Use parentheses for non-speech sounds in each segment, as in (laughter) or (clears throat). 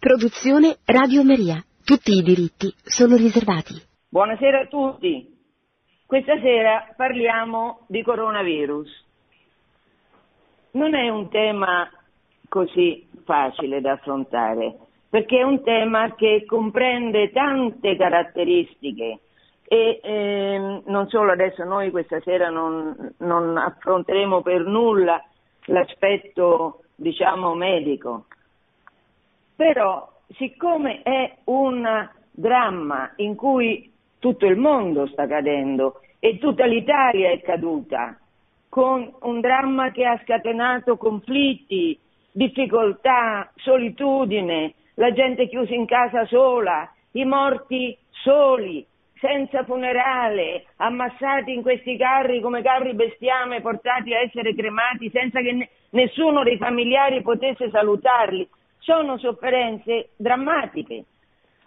Produzione Radio Maria. Tutti i diritti sono riservati. Buonasera a tutti. Questa sera parliamo di coronavirus. Non è un tema così facile da affrontare, perché è un tema che comprende tante caratteristiche e eh, non solo adesso noi questa sera non, non affronteremo per nulla l'aspetto diciamo medico, però, siccome è un dramma in cui tutto il mondo sta cadendo e tutta l'Italia è caduta, con un dramma che ha scatenato conflitti, difficoltà, solitudine, la gente chiusa in casa sola, i morti soli, senza funerale, ammassati in questi carri come carri bestiame portati a essere cremati senza che nessuno dei familiari potesse salutarli sono sofferenze drammatiche.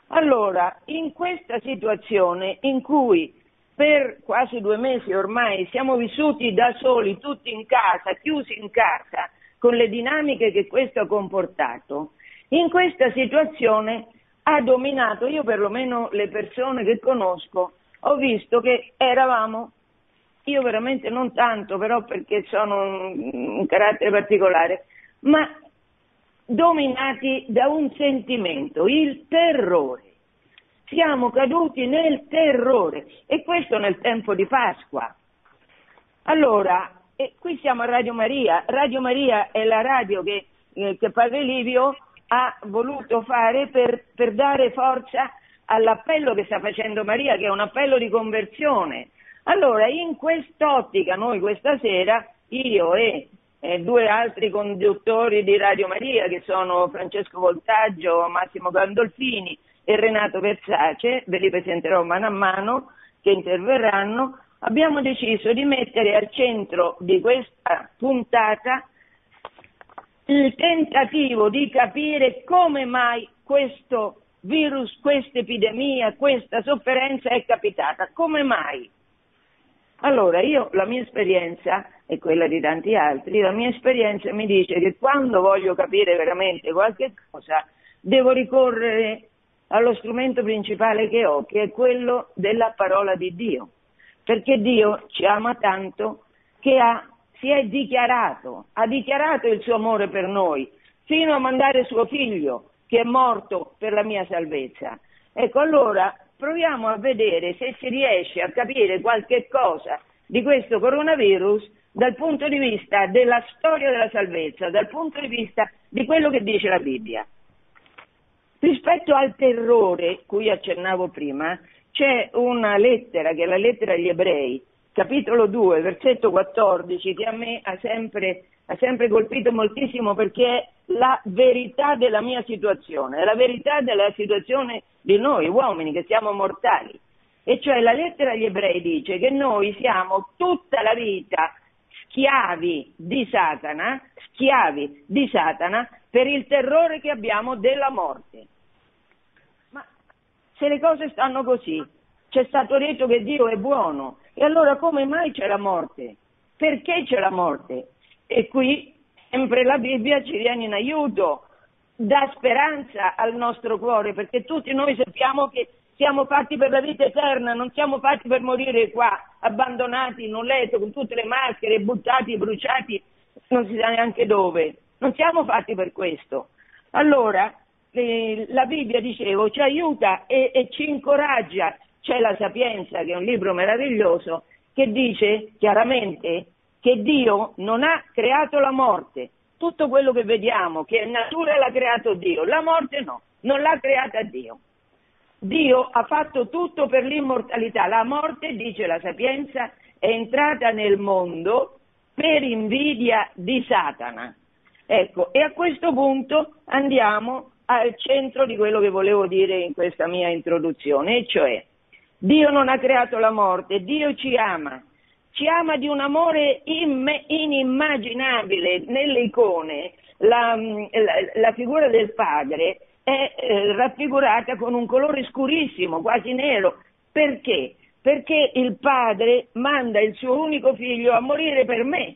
Allora, in questa situazione in cui per quasi due mesi ormai siamo vissuti da soli, tutti in casa, chiusi in casa, con le dinamiche che questo ha comportato, in questa situazione ha dominato, io perlomeno le persone che conosco, ho visto che eravamo, io veramente non tanto, però perché sono un, carattere particolare, ma dominati da un sentimento, il terrore. Siamo caduti nel terrore e questo nel tempo di Pasqua. Allora, qui siamo a Radio Maria. Radio Maria è la radio che, eh, che Padre Livio ha voluto fare per, per dare forza all'appello che sta facendo Maria, che è un appello di conversione. Allora, in quest'ottica, noi questa sera, io e eh, due altri conduttori di Radio Maria che sono Francesco Voltaggio, Massimo Gandolfini e Renato Versace, ve li presenterò mano a mano che interverranno, abbiamo deciso di mettere al centro di questa puntata il tentativo di capire come mai questo virus, questa epidemia, questa sofferenza è capitata, come mai? Allora, io la mia esperienza e quella di tanti altri, la mia esperienza mi dice che quando voglio capire veramente qualche cosa devo ricorrere allo strumento principale che ho, che è quello della parola di Dio, perché Dio ci ama tanto che ha, si è dichiarato, ha dichiarato il suo amore per noi, fino a mandare suo figlio che è morto per la mia salvezza. Ecco, allora proviamo a vedere se si riesce a capire qualche cosa di questo coronavirus dal punto di vista della storia della salvezza, dal punto di vista di quello che dice la Bibbia. Rispetto al terrore cui accennavo prima, c'è una lettera che è la lettera agli ebrei, capitolo 2, versetto 14, che a me ha sempre, ha sempre colpito moltissimo perché è la verità della mia situazione, è la verità della situazione di noi uomini che siamo mortali. E cioè la lettera agli ebrei dice che noi siamo tutta la vita schiavi di Satana, schiavi di Satana per il terrore che abbiamo della morte. Ma se le cose stanno così, c'è stato detto che Dio è buono, e allora come mai c'è la morte? Perché c'è la morte? E qui sempre la Bibbia ci viene in aiuto, dà speranza al nostro cuore, perché tutti noi sappiamo che siamo fatti per la vita eterna, non siamo fatti per morire qua, abbandonati in un letto con tutte le maschere, buttati, bruciati, non si sa neanche dove. Non siamo fatti per questo. Allora, eh, la Bibbia, dicevo, ci aiuta e, e ci incoraggia. C'è la Sapienza, che è un libro meraviglioso, che dice chiaramente che Dio non ha creato la morte, tutto quello che vediamo, che è natura l'ha creato Dio, la morte no, non l'ha creata Dio. Dio ha fatto tutto per l'immortalità, la morte, dice la sapienza, è entrata nel mondo per invidia di Satana. Ecco, e a questo punto andiamo al centro di quello che volevo dire in questa mia introduzione, e cioè Dio non ha creato la morte, Dio ci ama, ci ama di un amore imme, inimmaginabile. Nelle icone la, la, la, figura del padre è eh, raffigurata con un colore scurissimo, quasi nero. Perché? Perché il padre manda il suo unico figlio a morire per me,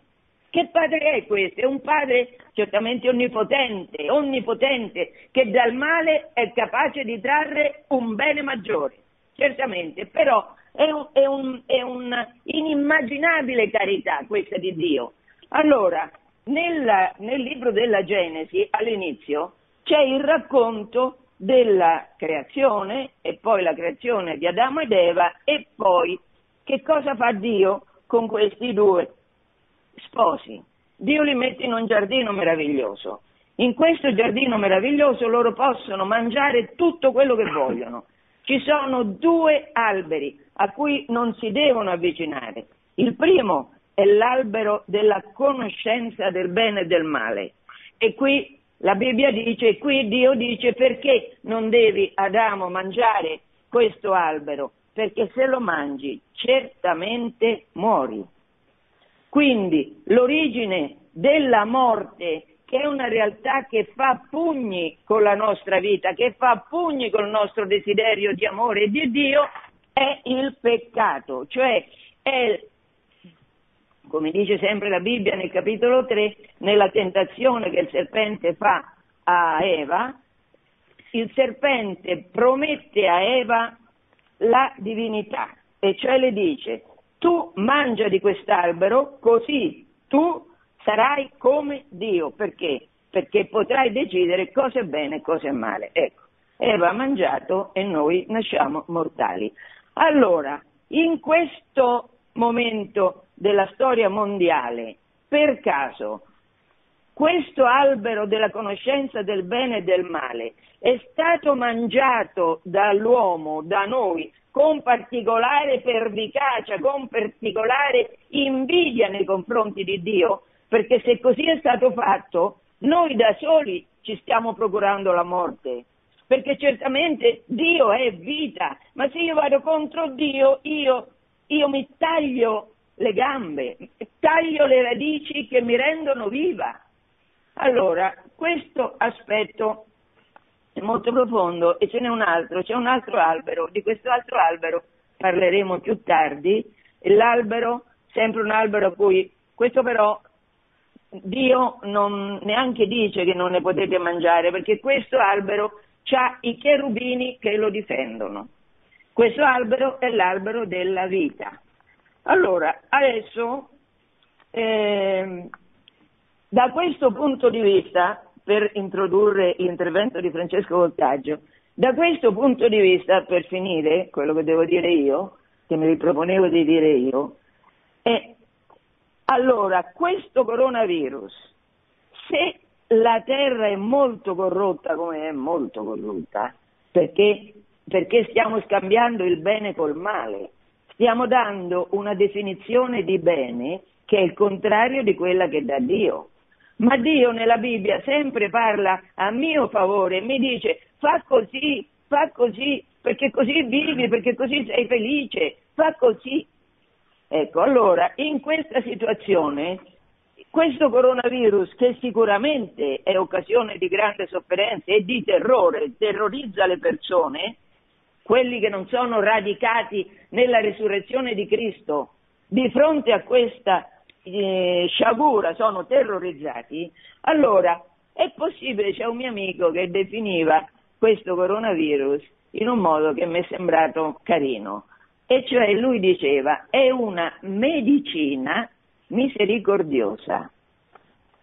Che padre è questo? È un padre certamente onnipotente, onnipotente, che dal male è capace di trarre un bene maggiore, certamente, però è, un, è, un, è un'inimmaginabile carità questa di Dio. Allora, nel, nel libro della Genesi, all'inizio, c'è il racconto della creazione e poi la creazione di Adamo ed Eva e poi che cosa fa Dio con questi due sposi? Dio li mette in un giardino meraviglioso. In questo giardino meraviglioso loro possono mangiare tutto quello che vogliono. Ci sono due alberi a cui non si devono avvicinare. Il primo è l'albero della conoscenza del bene e del male. E qui la Bibbia dice, qui Dio dice perché non devi Adamo mangiare questo albero? Perché se lo mangi certamente muori. Quindi l'origine della morte, che è una realtà che fa pugni con la nostra vita, che fa pugni con il nostro desiderio di amore di Dio, è il peccato, cioè è come dice sempre la Bibbia nel capitolo 3, nella tentazione che il serpente fa a Eva, il serpente promette a Eva la divinità, e cioè le dice, tu mangia di quest'albero così tu sarai come Dio, perché? Perché potrai decidere cosa è bene e cosa è male. Ecco, Eva ha mangiato e noi nasciamo mortali. Allora, in questo momento della storia mondiale, per caso, questo albero della conoscenza del bene e del male è stato mangiato dall'uomo, da noi, con particolare pervicacia, con particolare invidia nei confronti di Dio, perché se così è stato fatto, noi da soli ci stiamo procurando la morte, perché certamente Dio è vita, ma se io vado contro Dio, io, io mi taglio le gambe, taglio le radici che mi rendono viva. Allora, questo aspetto è molto profondo e ce n'è un altro, c'è un altro albero, di questo altro albero parleremo più tardi, l'albero, sempre un albero a cui, questo però Dio non, neanche dice che non ne potete mangiare, perché questo albero ha i cherubini che lo difendono. Questo albero è l'albero della vita. Allora, adesso, eh, da questo punto di vista, per introdurre l'intervento di Francesco Voltaggio, da questo punto di vista, per finire, quello che devo dire io, che mi riproponevo di dire io, è allora questo coronavirus, se la Terra è molto corrotta come è molto corrotta, perché, perché stiamo scambiando il bene col male, stiamo dando una definizione di bene che è il contrario di quella che dà Dio. Ma Dio nella Bibbia sempre parla a mio favore e mi dice fa così, fa così, perché così vivi, perché così sei felice, fa così. Ecco, allora, in questa situazione, questo coronavirus, che sicuramente è occasione di grande sofferenza e di terrore, terrorizza le persone, quelli che non sono radicati nella risurrezione di Cristo, di fronte a questa eh, sciagura sono terrorizzati, allora è possibile, c'è un mio amico che definiva questo coronavirus in un modo che mi è sembrato carino, e cioè lui diceva è una medicina misericordiosa,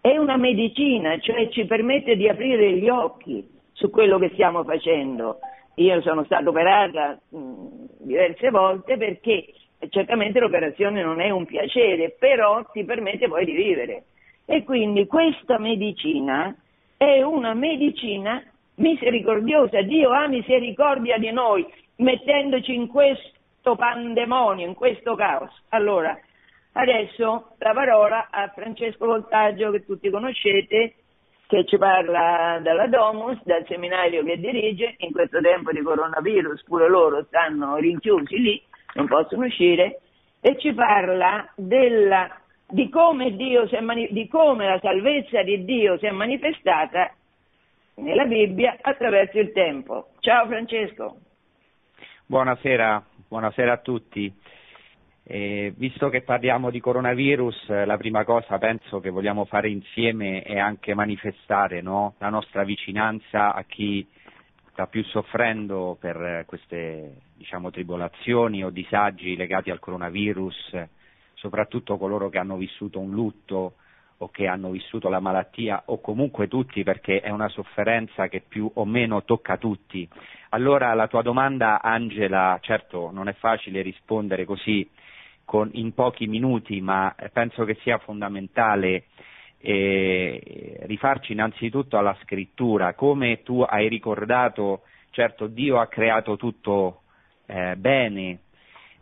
è una medicina, cioè ci permette di aprire gli occhi su quello che stiamo facendo, io sono stata operata mh, diverse volte perché certamente l'operazione non è un piacere, però ti permette poi di vivere. E quindi questa medicina è una medicina misericordiosa. Dio ha misericordia di noi mettendoci in questo pandemonio, in questo caos. Allora, adesso la parola a Francesco Voltaggio che tutti conoscete che ci parla dalla Domus, dal seminario che dirige, in questo tempo di coronavirus pure loro stanno rinchiusi lì, non possono uscire, e ci parla della, di, come mani, di come la salvezza di Dio si è manifestata nella Bibbia attraverso il tempo. Ciao Francesco. Buonasera, buonasera a tutti. E visto che parliamo di coronavirus, la prima cosa penso che vogliamo fare insieme è anche manifestare no? la nostra vicinanza a chi sta più soffrendo per queste diciamo, tribolazioni o disagi legati al coronavirus, soprattutto coloro che hanno vissuto un lutto o che hanno vissuto la malattia o comunque tutti perché è una sofferenza che più o meno tocca tutti. Allora la tua domanda Angela, certo non è facile rispondere così con, in pochi minuti, ma penso che sia fondamentale eh, rifarci innanzitutto alla scrittura. Come tu hai ricordato, certo Dio ha creato tutto eh, bene,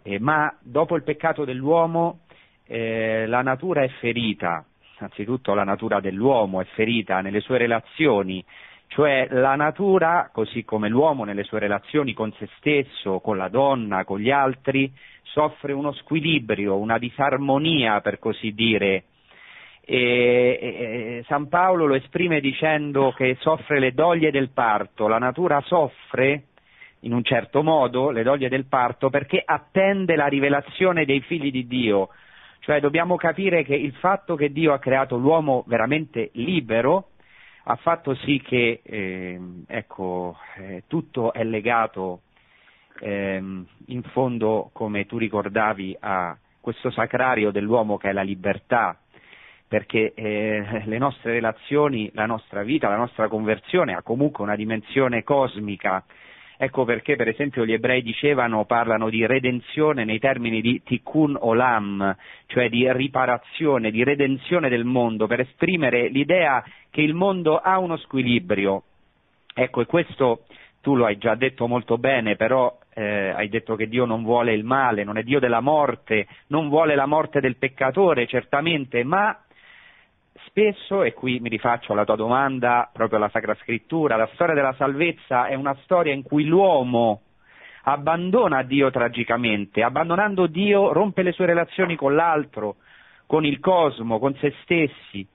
eh, ma dopo il peccato dell'uomo eh, la natura è ferita, innanzitutto la natura dell'uomo è ferita nelle sue relazioni, cioè la natura, così come l'uomo nelle sue relazioni con se stesso, con la donna, con gli altri, soffre uno squilibrio, una disarmonia, per così dire. E, e, San Paolo lo esprime dicendo che soffre le doglie del parto, la natura soffre in un certo modo le doglie del parto perché attende la rivelazione dei figli di Dio, cioè dobbiamo capire che il fatto che Dio ha creato l'uomo veramente libero ha fatto sì che eh, ecco, eh, tutto è legato ehm, in fondo, come tu ricordavi, a questo sacrario dell'uomo che è la libertà, perché eh, le nostre relazioni, la nostra vita, la nostra conversione ha comunque una dimensione cosmica. Ecco perché, per esempio, gli ebrei dicevano, parlano di redenzione nei termini di tikkun olam, cioè di riparazione, di redenzione del mondo, per esprimere l'idea che il mondo ha uno squilibrio. Ecco, e questo tu lo hai già detto molto bene, però eh, hai detto che Dio non vuole il male, non è Dio della morte, non vuole la morte del peccatore, certamente, ma spesso, e qui mi rifaccio alla tua domanda, proprio alla Sacra Scrittura, la storia della salvezza è una storia in cui l'uomo abbandona Dio tragicamente, abbandonando Dio rompe le sue relazioni con l'altro, con il cosmo, con se stessi.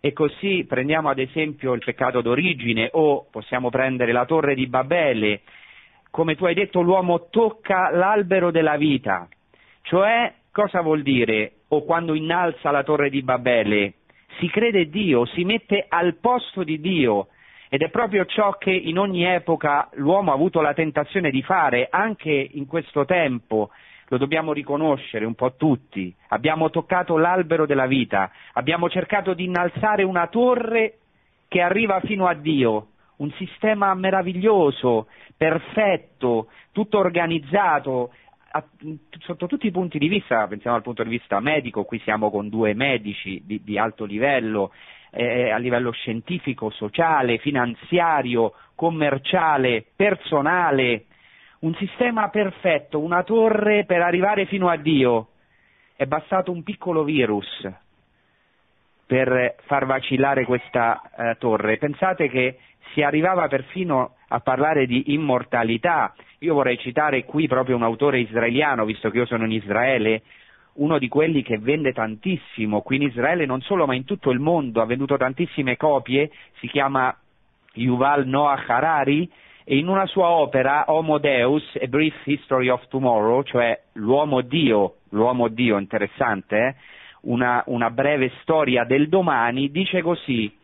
E così prendiamo ad esempio il peccato d'origine o possiamo prendere la torre di Babele, come tu hai detto l'uomo tocca l'albero della vita, cioè cosa vuol dire? O quando innalza la torre di Babele? Si crede Dio, si mette al posto di Dio. Ed è proprio ciò che in ogni epoca l'uomo ha avuto la tentazione di fare, anche in questo tempo, lo dobbiamo riconoscere un po' tutti, abbiamo toccato l'albero della vita, abbiamo cercato di innalzare una torre che arriva fino a Dio, un sistema meraviglioso, perfetto, tutto organizzato, a, sotto tutti i punti di vista, pensiamo dal punto di vista medico, qui siamo con due medici di, di alto livello, eh, a livello scientifico, sociale, finanziario, commerciale, personale, un sistema perfetto, una torre per arrivare fino a Dio. È bastato un piccolo virus per far vacillare questa eh, torre. Pensate che si arrivava perfino a parlare di immortalità. Io vorrei citare qui proprio un autore israeliano, visto che io sono in Israele, uno di quelli che vende tantissimo qui in Israele, non solo ma in tutto il mondo, ha venduto tantissime copie, si chiama Yuval Noah Harari, e in una sua opera Homo Deus, A Brief History of Tomorrow, cioè l'uomo Dio, l'uomo Dio interessante, eh? una, una, breve storia del domani, dice così,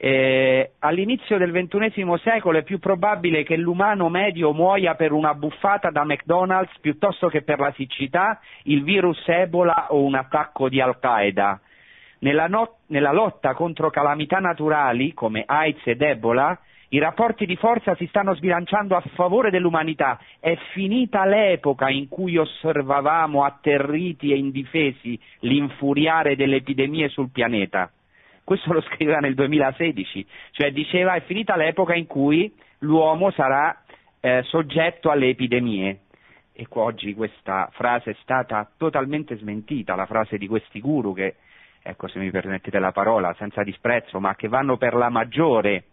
eh, all'inizio del XXI secolo è più probabile che l'umano medio muoia per una buffata da McDonald's piuttosto che per la siccità, il virus Ebola o un attacco di Al-Qaeda. Nella, not- nella lotta contro calamità naturali come AIDS ed Ebola, i rapporti di forza si stanno sbilanciando a favore dell'umanità. È finita l'epoca in cui osservavamo atterriti e indifesi l'infuriare delle epidemie sul pianeta. Questo lo scriveva nel 2016, cioè diceva è finita l'epoca in cui l'uomo sarà eh, soggetto alle epidemie. E oggi questa frase è stata totalmente smentita, la frase di questi guru che, ecco se mi permettete la parola, senza disprezzo, ma che vanno per la maggiore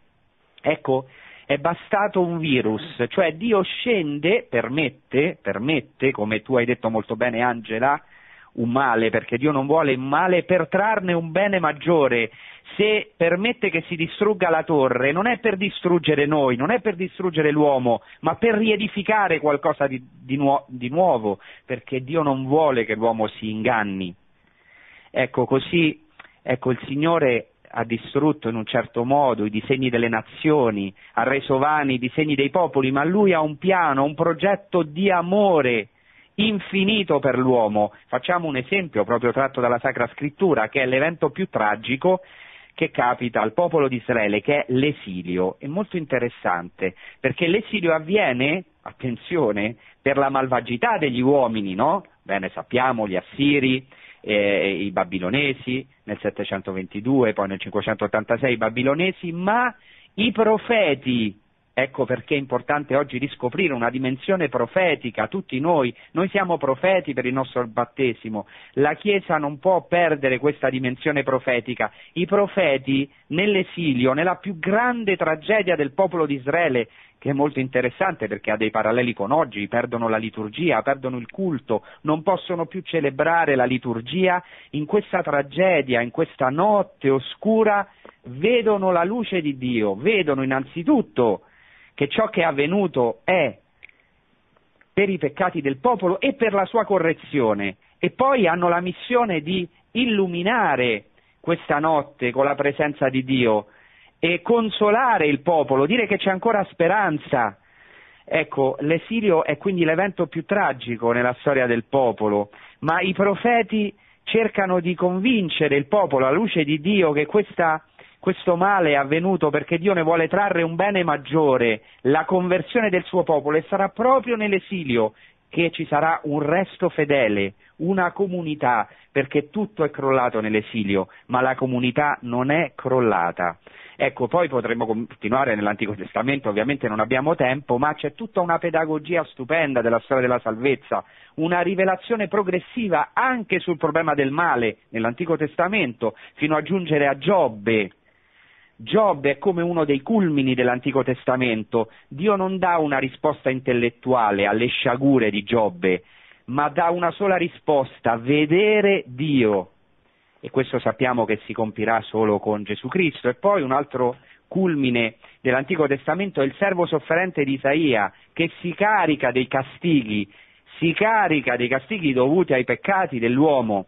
Ecco, è bastato un virus, cioè Dio scende, permette, permette, come tu hai detto molto bene Angela, un male, perché Dio non vuole il male per trarne un bene maggiore. Se permette che si distrugga la torre, non è per distruggere noi, non è per distruggere l'uomo, ma per riedificare qualcosa di, di, nuo- di nuovo, perché Dio non vuole che l'uomo si inganni. Ecco, così, ecco, il Signore ha distrutto in un certo modo i disegni delle nazioni, ha reso vani i disegni dei popoli, ma lui ha un piano, un progetto di amore infinito per l'uomo. Facciamo un esempio proprio tratto dalla Sacra Scrittura, che è l'evento più tragico che capita al popolo di Israele, che è l'esilio. È molto interessante, perché l'esilio avviene, attenzione, per la malvagità degli uomini, no? Bene, sappiamo, gli assiri, eh, i babilonesi nel 722, poi nel 586 i babilonesi, ma i profeti Ecco perché è importante oggi riscoprire una dimensione profetica, tutti noi, noi siamo profeti per il nostro battesimo, la Chiesa non può perdere questa dimensione profetica. I profeti nell'esilio, nella più grande tragedia del popolo di Israele, che è molto interessante perché ha dei paralleli con oggi, perdono la liturgia, perdono il culto, non possono più celebrare la liturgia, in questa tragedia, in questa notte oscura, vedono la luce di Dio, vedono innanzitutto che ciò che è avvenuto è per i peccati del popolo e per la sua correzione e poi hanno la missione di illuminare questa notte con la presenza di Dio e consolare il popolo, dire che c'è ancora speranza. Ecco, l'esilio è quindi l'evento più tragico nella storia del popolo, ma i profeti cercano di convincere il popolo alla luce di Dio che questa questo male è avvenuto perché Dio ne vuole trarre un bene maggiore, la conversione del suo popolo, e sarà proprio nell'esilio che ci sarà un resto fedele, una comunità, perché tutto è crollato nell'esilio, ma la comunità non è crollata. Ecco, poi potremmo continuare nell'Antico Testamento, ovviamente non abbiamo tempo, ma c'è tutta una pedagogia stupenda della storia della salvezza, una rivelazione progressiva anche sul problema del male nell'Antico Testamento, fino a giungere a Giobbe, Giobbe è come uno dei culmini dell'Antico Testamento. Dio non dà una risposta intellettuale alle sciagure di Giobbe, ma dà una sola risposta, vedere Dio. E questo sappiamo che si compirà solo con Gesù Cristo. E poi un altro culmine dell'Antico Testamento è il servo sofferente di Isaia, che si carica dei castighi, si carica dei castighi dovuti ai peccati dell'uomo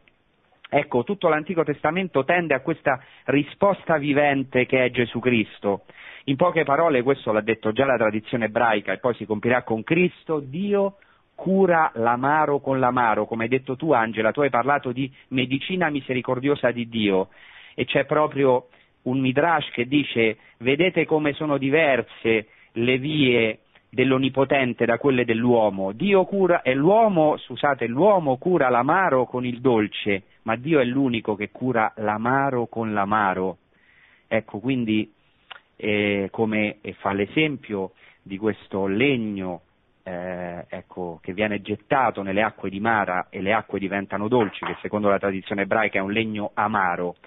Ecco, tutto l'Antico Testamento tende a questa risposta vivente che è Gesù Cristo. In poche parole, questo l'ha detto già la tradizione ebraica e poi si compirà con Cristo, Dio cura l'amaro con l'amaro, come hai detto tu Angela, tu hai parlato di medicina misericordiosa di Dio e c'è proprio un midrash che dice vedete come sono diverse le vie dell'Onnipotente da quelle dell'uomo. Dio cura, e l'uomo, scusate, l'uomo cura l'amaro con il dolce, ma Dio è l'unico che cura l'amaro con l'amaro. Ecco, quindi eh, come fa l'esempio di questo legno eh, ecco, che viene gettato nelle acque di Mara e le acque diventano dolci, che secondo la tradizione ebraica è un legno amaro.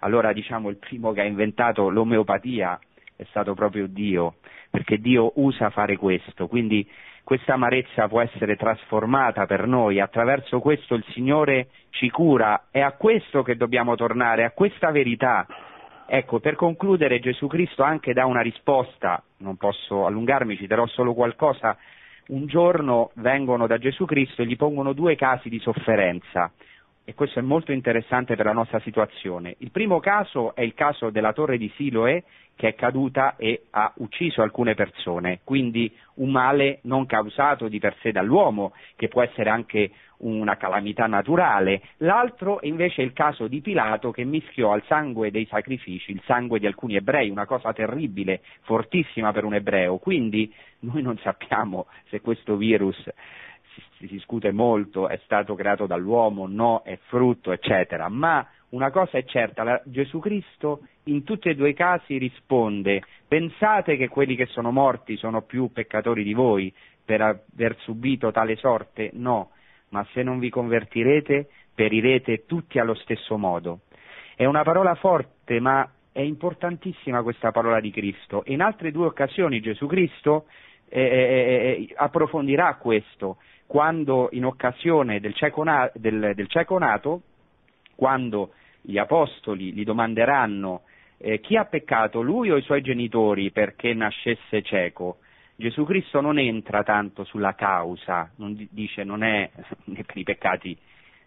Allora diciamo il primo che ha inventato l'omeopatia è stato proprio Dio, perché Dio usa fare questo, quindi questa amarezza può essere trasformata per noi, attraverso questo il Signore ci cura, è a questo che dobbiamo tornare, a questa verità. Ecco, per concludere Gesù Cristo anche dà una risposta, non posso allungarmi, ci darò solo qualcosa. Un giorno vengono da Gesù Cristo e gli pongono due casi di sofferenza e questo è molto interessante per la nostra situazione. Il primo caso è il caso della torre di Siloe che è caduta e ha ucciso alcune persone, quindi un male non causato di per sé dall'uomo, che può essere anche una calamità naturale. L'altro invece è il caso di Pilato che mischiò al sangue dei sacrifici il sangue di alcuni ebrei, una cosa terribile, fortissima per un ebreo. Quindi noi non sappiamo se questo virus si, discute molto, è stato creato dall'uomo, no, è frutto, eccetera, ma una cosa è certa, la, Gesù Cristo in tutti e due i casi risponde, pensate che quelli che sono morti sono più peccatori di voi per aver subito tale sorte? No, ma se non vi convertirete perirete tutti allo stesso modo. È una parola forte, ma è importantissima questa parola di Cristo. In altre due occasioni Gesù Cristo eh, eh, approfondirà questo quando in occasione del cieco, na- del, del cieco nato, quando gli apostoli gli domanderanno eh, chi ha peccato, lui o i suoi genitori perché nascesse cieco? Gesù Cristo non entra tanto sulla causa, non dice non è (laughs) per i peccati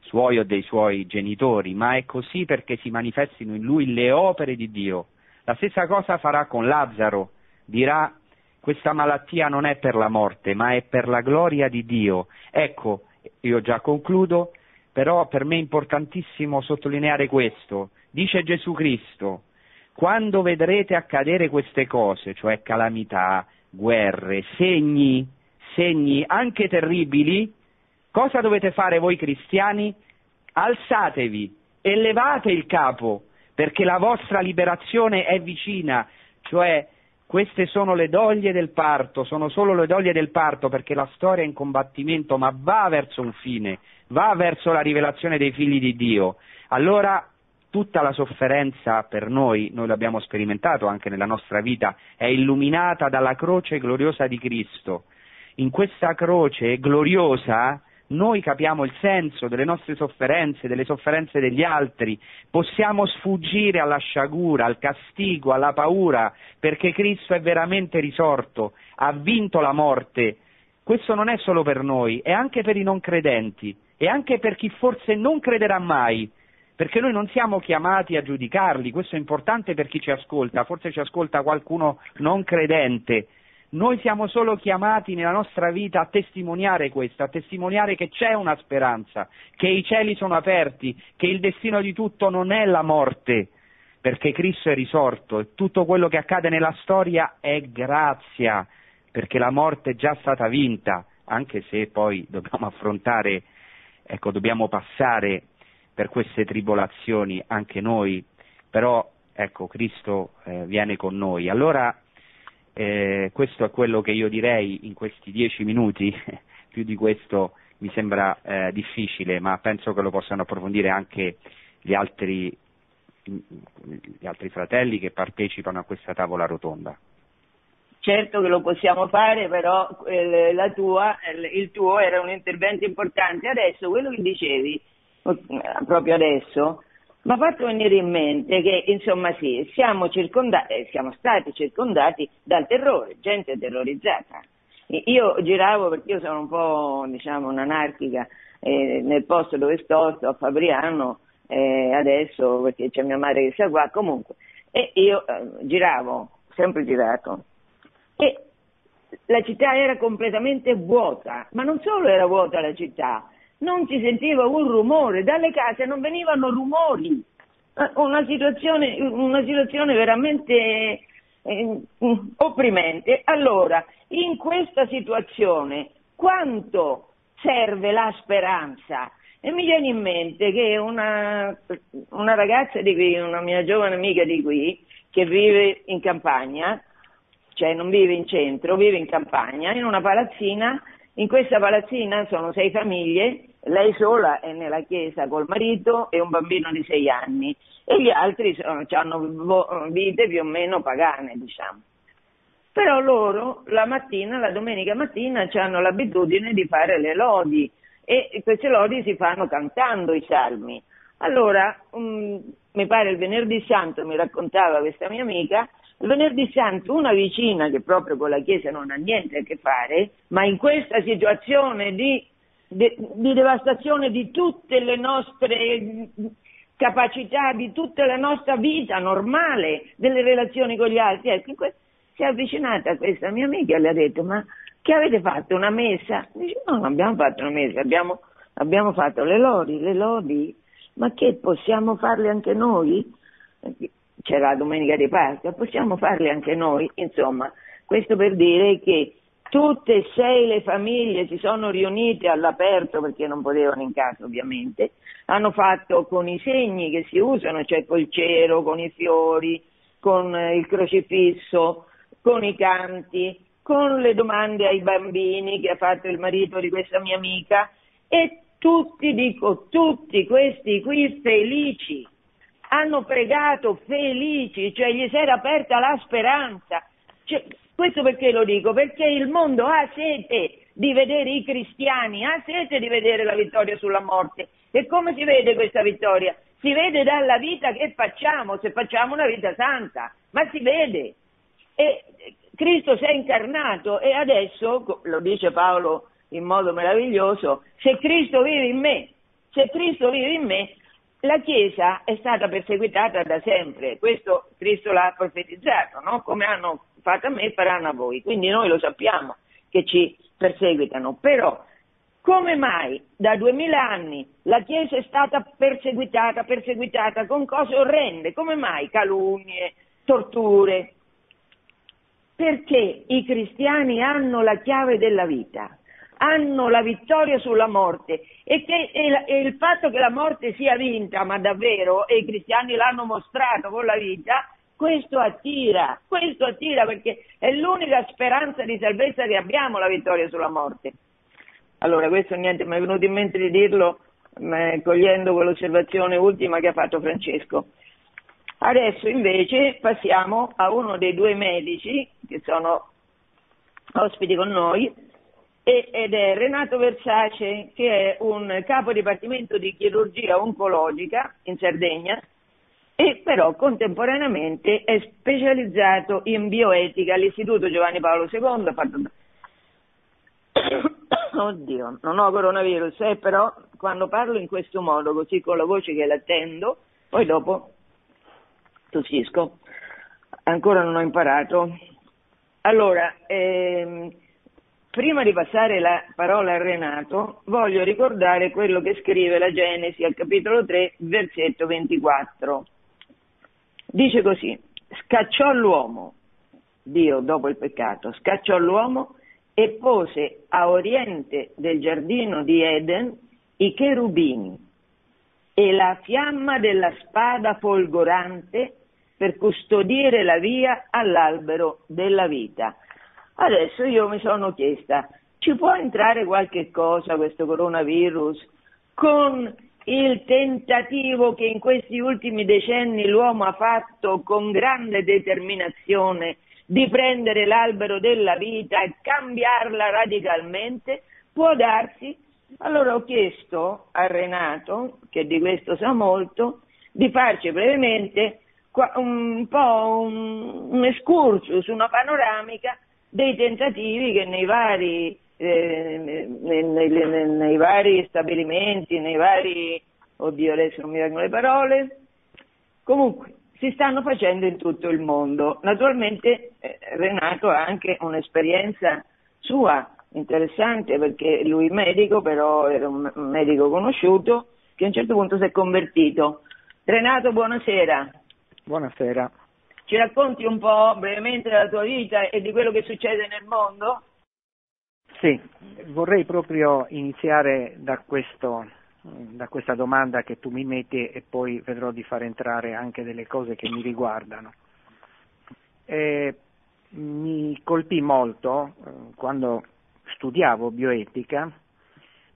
suoi o dei suoi genitori, ma è così perché si manifestino in lui le opere di Dio. La stessa cosa farà con Lazzaro, dirà questa malattia non è per la morte, ma è per la gloria di Dio. Ecco, io già concludo, però per me è importantissimo sottolineare questo. Dice Gesù Cristo, quando vedrete accadere queste cose, cioè calamità, guerre, segni, segni anche terribili, cosa dovete fare voi cristiani? Alzatevi e levate il capo, perché la vostra liberazione è vicina, cioè queste sono le doglie del parto, sono solo le doglie del parto perché la storia è in combattimento, ma va verso un fine, va verso la rivelazione dei figli di Dio. Allora tutta la sofferenza per noi, noi l'abbiamo sperimentato anche nella nostra vita, è illuminata dalla croce gloriosa di Cristo. In questa croce gloriosa noi capiamo il senso delle nostre sofferenze, delle sofferenze degli altri, possiamo sfuggire alla sciagura, al castigo, alla paura, perché Cristo è veramente risorto, ha vinto la morte. Questo non è solo per noi, è anche per i non credenti e anche per chi forse non crederà mai, perché noi non siamo chiamati a giudicarli, questo è importante per chi ci ascolta, forse ci ascolta qualcuno non credente, noi siamo solo chiamati nella nostra vita a testimoniare questo, a testimoniare che c'è una speranza, che i cieli sono aperti, che il destino di tutto non è la morte, perché Cristo è risorto e tutto quello che accade nella storia è grazia, perché la morte è già stata vinta, anche se poi dobbiamo affrontare, ecco, dobbiamo passare per queste tribolazioni anche noi, però ecco, Cristo eh, viene con noi. Allora eh, questo è quello che io direi in questi dieci minuti, (laughs) più di questo mi sembra eh, difficile, ma penso che lo possano approfondire anche gli altri, gli altri fratelli che partecipano a questa tavola rotonda. Certo che lo possiamo fare, però eh, tua, il tuo era un intervento importante. Adesso quello che dicevi, proprio adesso, mi ha fatto venire in mente che, insomma, sì, siamo, eh, siamo stati circondati dal terrore, gente terrorizzata. Io giravo perché io sono un po', diciamo, un'anarchica eh, nel posto dove sto, sto a Fabriano eh, adesso perché c'è mia madre che sta qua, comunque. E io eh, giravo, sempre girato. E la città era completamente vuota, ma non solo era vuota la città, non si sentiva un rumore, dalle case non venivano rumori. Eh, una situazione, una situazione veramente eh, opprimente. Allora, in questa situazione, quanto serve la speranza? E mi viene in mente che una, una ragazza di qui, una mia giovane amica di qui, che vive in campagna, cioè non vive in centro, vive in campagna, in una palazzina, in questa palazzina sono sei famiglie lei sola è nella chiesa col marito e un bambino di sei anni e gli altri sono, hanno vite più o meno pagane, diciamo. Però loro la mattina, la domenica mattina, hanno l'abitudine di fare le lodi e queste lodi si fanno cantando i salmi. Allora, um, mi pare il venerdì santo, mi raccontava questa mia amica, il venerdì santo una vicina che proprio con la chiesa non ha niente a che fare, ma in questa situazione di de, di devastazione di tutte le nostre capacità, di tutta la nostra vita normale, delle relazioni con gli altri. Ecco, si è avvicinata a questa mia amica e le ha detto, ma che avete fatto? Una messa? Dice, no, non abbiamo fatto una messa, abbiamo, abbiamo fatto le lodi, le lodi, ma che possiamo farle anche noi? C'era la domenica di Pasqua, possiamo farle anche noi? Insomma, questo per dire che Tutte e sei le famiglie si sono riunite all'aperto perché non potevano in casa ovviamente, hanno fatto con i segni che si usano, cioè col cero, con i fiori, con il crocifisso, con i canti, con le domande ai bambini che ha fatto il marito di questa mia amica. E tutti, dico tutti questi qui felici, hanno pregato felici, cioè gli si era aperta la speranza. Cioè, Questo perché lo dico? Perché il mondo ha sete di vedere i cristiani, ha sete di vedere la vittoria sulla morte. E come si vede questa vittoria? Si vede dalla vita che facciamo, se facciamo una vita santa, ma si vede. E Cristo si è incarnato e adesso, lo dice Paolo in modo meraviglioso, se Cristo vive in me, se Cristo vive in me, la Chiesa è stata perseguitata da sempre, questo Cristo l'ha profetizzato, no? come hanno fatto a me faranno a voi, quindi noi lo sappiamo che ci perseguitano, però come mai da duemila anni la Chiesa è stata perseguitata, perseguitata con cose orrende? Come mai calunnie, torture? Perché i cristiani hanno la chiave della vita, hanno la vittoria sulla morte e, che, e, e il fatto che la morte sia vinta, ma davvero, e i cristiani l'hanno mostrato con la vita, questo attira, questo attira perché è l'unica speranza di salvezza che abbiamo, la vittoria sulla morte. Allora, questo niente, mi è venuto in mente di dirlo cogliendo quell'osservazione ultima che ha fatto Francesco. Adesso invece passiamo a uno dei due medici che sono ospiti con noi ed è Renato Versace che è un capo dipartimento di chirurgia oncologica in Sardegna e però contemporaneamente è specializzato in bioetica all'Istituto Giovanni Paolo II. Fatto... (coughs) Oddio, non ho coronavirus, eh, però quando parlo in questo modo, così con la voce che l'attendo, poi dopo tossisco, ancora non ho imparato. Allora, ehm, prima di passare la parola a Renato, voglio ricordare quello che scrive la Genesi al capitolo 3, versetto 24. Dice così, scacciò l'uomo, Dio dopo il peccato, scacciò l'uomo e pose a oriente del giardino di Eden i cherubini e la fiamma della spada folgorante per custodire la via all'albero della vita. Adesso io mi sono chiesta, ci può entrare qualche cosa questo coronavirus con il tentativo che in questi ultimi decenni l'uomo ha fatto con grande determinazione di prendere l'albero della vita e cambiarla radicalmente, può darsi. Allora ho chiesto a Renato, che di questo sa molto, di farci brevemente un po' un, un excursus, una panoramica dei tentativi che nei vari, eh, nei, nei, nei vari stabilimenti, nei vari, oddio adesso non mi vengono le parole, comunque si stanno facendo in tutto il mondo. Naturalmente eh, Renato ha anche un'esperienza sua interessante perché lui è medico, però era un medico conosciuto che a un certo punto si è convertito. Renato, buonasera. Buonasera. Ci racconti un po' brevemente della tua vita e di quello che succede nel mondo? Sì, vorrei proprio iniziare da, questo, da questa domanda che tu mi metti e poi vedrò di far entrare anche delle cose che mi riguardano. Eh, mi colpì molto eh, quando studiavo bioetica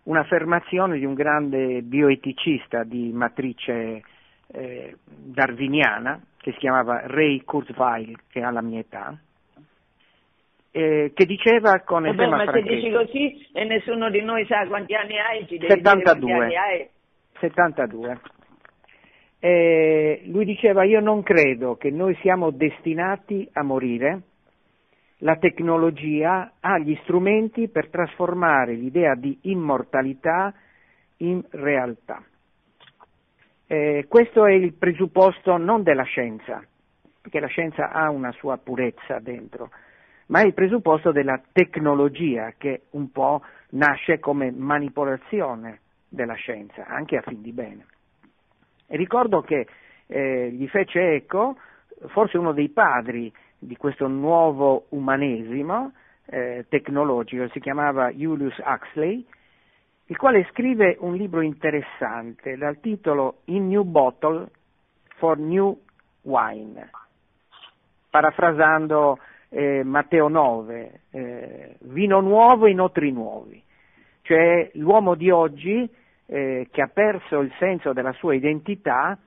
un'affermazione di un grande bioeticista di matrice eh, darwiniana che si chiamava Ray Kurzweil, che ha la mia età, eh, che diceva con Vabbè, estrema ma franchezza... se dici così e nessuno di noi sa quanti anni hai, ci devi 72. dire quanti anni hai. 72. Eh, lui diceva io non credo che noi siamo destinati a morire, la tecnologia ha gli strumenti per trasformare l'idea di immortalità in realtà. Eh, questo è il presupposto non della scienza, perché la scienza ha una sua purezza dentro, ma è il presupposto della tecnologia che un po' nasce come manipolazione della scienza, anche a fin di bene. E ricordo che eh, gli fece eco forse uno dei padri di questo nuovo umanesimo eh, tecnologico, si chiamava Julius Huxley, il quale scrive un libro interessante dal titolo In New Bottle for New Wine, parafrasando eh, Matteo 9, eh, vino nuovo in otri nuovi, cioè l'uomo di oggi eh, che ha perso il senso della sua identità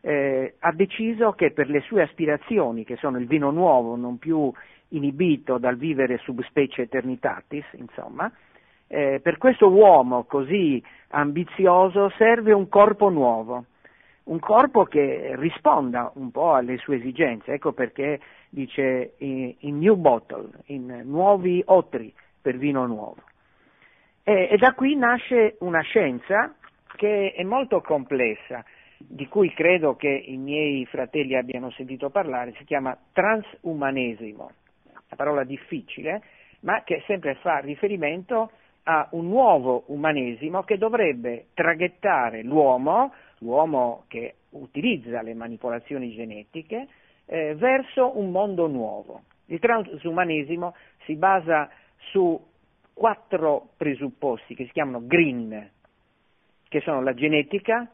eh, ha deciso che per le sue aspirazioni, che sono il vino nuovo, non più inibito dal vivere subspecie eternitatis, insomma, eh, per questo uomo così ambizioso serve un corpo nuovo, un corpo che risponda un po' alle sue esigenze, ecco perché dice in, in new bottle, in nuovi otri per vino nuovo. E, e da qui nasce una scienza che è molto complessa, di cui credo che i miei fratelli abbiano sentito parlare, si chiama transumanesimo, una parola difficile, ma che sempre fa riferimento a un nuovo umanesimo che dovrebbe traghettare l'uomo, l'uomo che utilizza le manipolazioni genetiche, eh, verso un mondo nuovo. Il transumanesimo si basa su quattro presupposti che si chiamano green, che sono la genetica,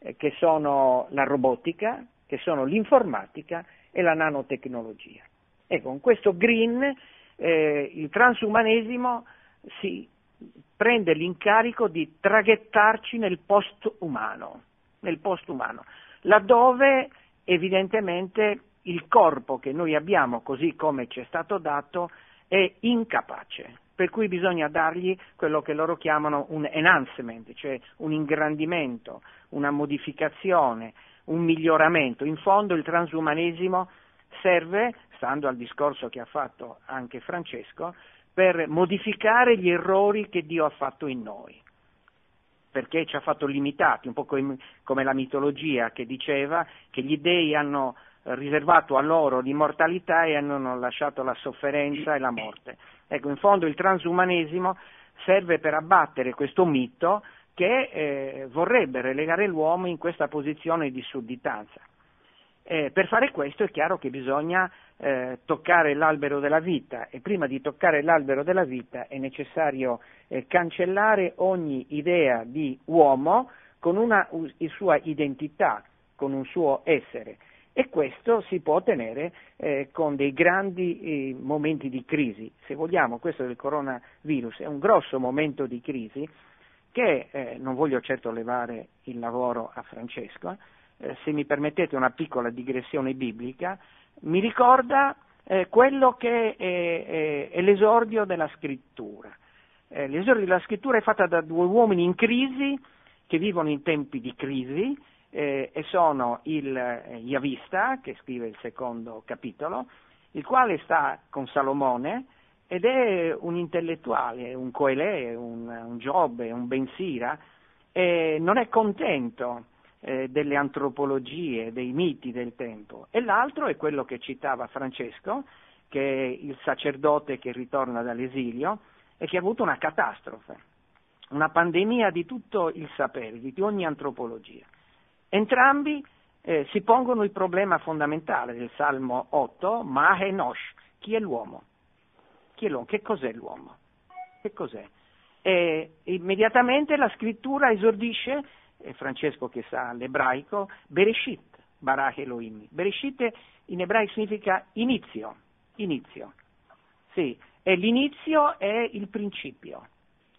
eh, che sono la robotica, che sono l'informatica e la nanotecnologia. E con questo green eh, il transumanesimo si prende l'incarico di traghettarci nel post-umano, nel post-umano laddove evidentemente il corpo che noi abbiamo, così come ci è stato dato, è incapace, per cui bisogna dargli quello che loro chiamano un enhancement, cioè un ingrandimento, una modificazione, un miglioramento. In fondo il transumanesimo serve, stando al discorso che ha fatto anche Francesco, per modificare gli errori che Dio ha fatto in noi, perché ci ha fatto limitati, un po' come la mitologia che diceva che gli dei hanno riservato a loro l'immortalità e hanno lasciato la sofferenza e la morte. Ecco, in fondo il transumanesimo serve per abbattere questo mito che eh, vorrebbe relegare l'uomo in questa posizione di sudditanza. Eh, per fare questo è chiaro che bisogna eh, toccare l'albero della vita e prima di toccare l'albero della vita è necessario eh, cancellare ogni idea di uomo con una u- sua identità, con un suo essere e questo si può ottenere eh, con dei grandi eh, momenti di crisi. Se vogliamo, questo del coronavirus è un grosso momento di crisi che, eh, non voglio certo levare il lavoro a Francesco, eh, se mi permettete una piccola digressione biblica, mi ricorda eh, quello che è, è, l'esordio della scrittura. Eh, l'esordio della scrittura è fatta da due uomini in crisi che vivono in tempi di crisi, eh, e sono il eh, Yavista, che scrive il secondo capitolo, il quale sta con Salomone ed è un intellettuale, un Coelè, un, un Giobbe, un Bensira, e non è contento eh, delle antropologie, dei miti del tempo. E l'altro è quello che citava Francesco, che è il sacerdote che ritorna dall'esilio e che ha avuto una catastrofe, una pandemia di tutto il sapere, di ogni antropologia. Entrambi eh, si pongono il problema fondamentale del Salmo 8, Ma Enosh, chi è l'uomo? Chi è l'uomo? Che cos'è l'uomo? Che cos'è? E immediatamente la scrittura esordisce, Francesco che sa l'ebraico, Bereshit, Barach Elohim. Bereshit in ebraico significa inizio, inizio. Sì, e l'inizio è il principio,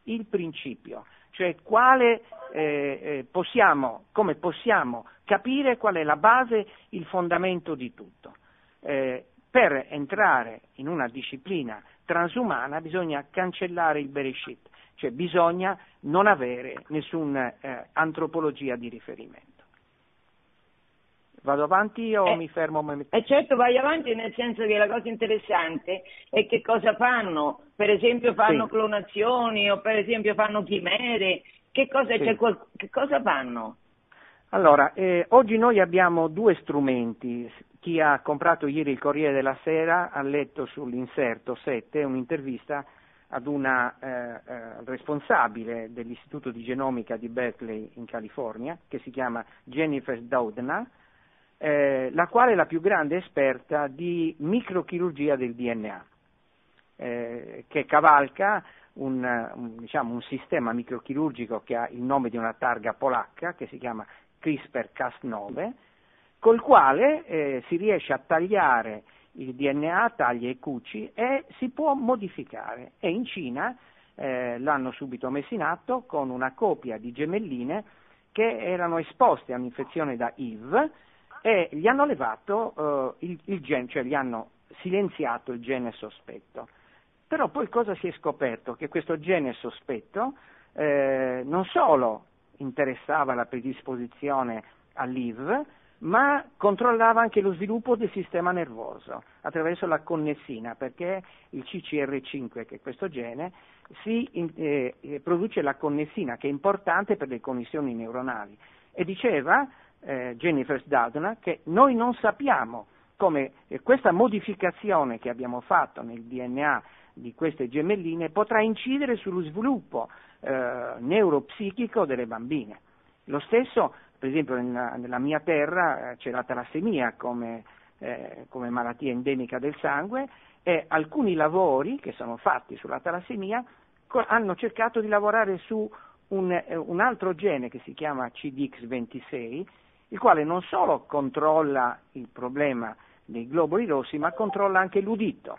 il principio cioè quale, eh, eh, possiamo, come possiamo capire qual è la base, il fondamento di tutto. Eh, per entrare in una disciplina transumana bisogna cancellare il Bereshit, cioè bisogna non avere nessuna eh, antropologia di riferimento. Vado avanti o eh, mi fermo? Eh certo, vai avanti nel senso che la cosa interessante è che cosa fanno. Per esempio fanno sì. clonazioni o per esempio fanno chimere. Che cosa, sì. che cosa fanno? Allora, eh, oggi noi abbiamo due strumenti. Chi ha comprato ieri il Corriere della Sera ha letto sull'inserto 7 un'intervista ad una eh, eh, responsabile dell'Istituto di Genomica di Berkeley in California, che si chiama Jennifer Doudna, eh, la quale è la più grande esperta di microchirurgia del DNA, eh, che cavalca un, un, diciamo, un, sistema microchirurgico che ha il nome di una targa polacca, che si chiama CRISPR-Cas9, col quale eh, si riesce a tagliare il DNA, taglia e cuci e si può modificare. E in Cina eh, l'hanno subito messo in atto con una coppia di gemelline che erano esposte a un'infezione da HIV e gli hanno levato uh, il, il gen, cioè gli hanno silenziato il gene sospetto. Però poi cosa si è scoperto? Che questo gene sospetto eh, non solo interessava la predisposizione all'IV, ma controllava anche lo sviluppo del sistema nervoso attraverso la connessina, perché il CCR5, che è questo gene, si, eh, eh, produce la connessina, che è importante per le connessioni neuronali. E diceva eh, Jennifer Doudna che noi non sappiamo come eh, questa modificazione che abbiamo fatto nel DNA di queste gemelline potrà incidere sullo sviluppo eh, neuropsichico delle bambine. Lo stesso, per esempio, nella, nella mia terra eh, c'è la talassemia come, eh, come, malattia endemica del sangue e alcuni lavori che sono fatti sulla talassemia hanno cercato di lavorare su un, eh, un altro gene che si chiama CDX26, il quale non solo controlla il problema dei globuli rossi, ma controlla anche l'udito.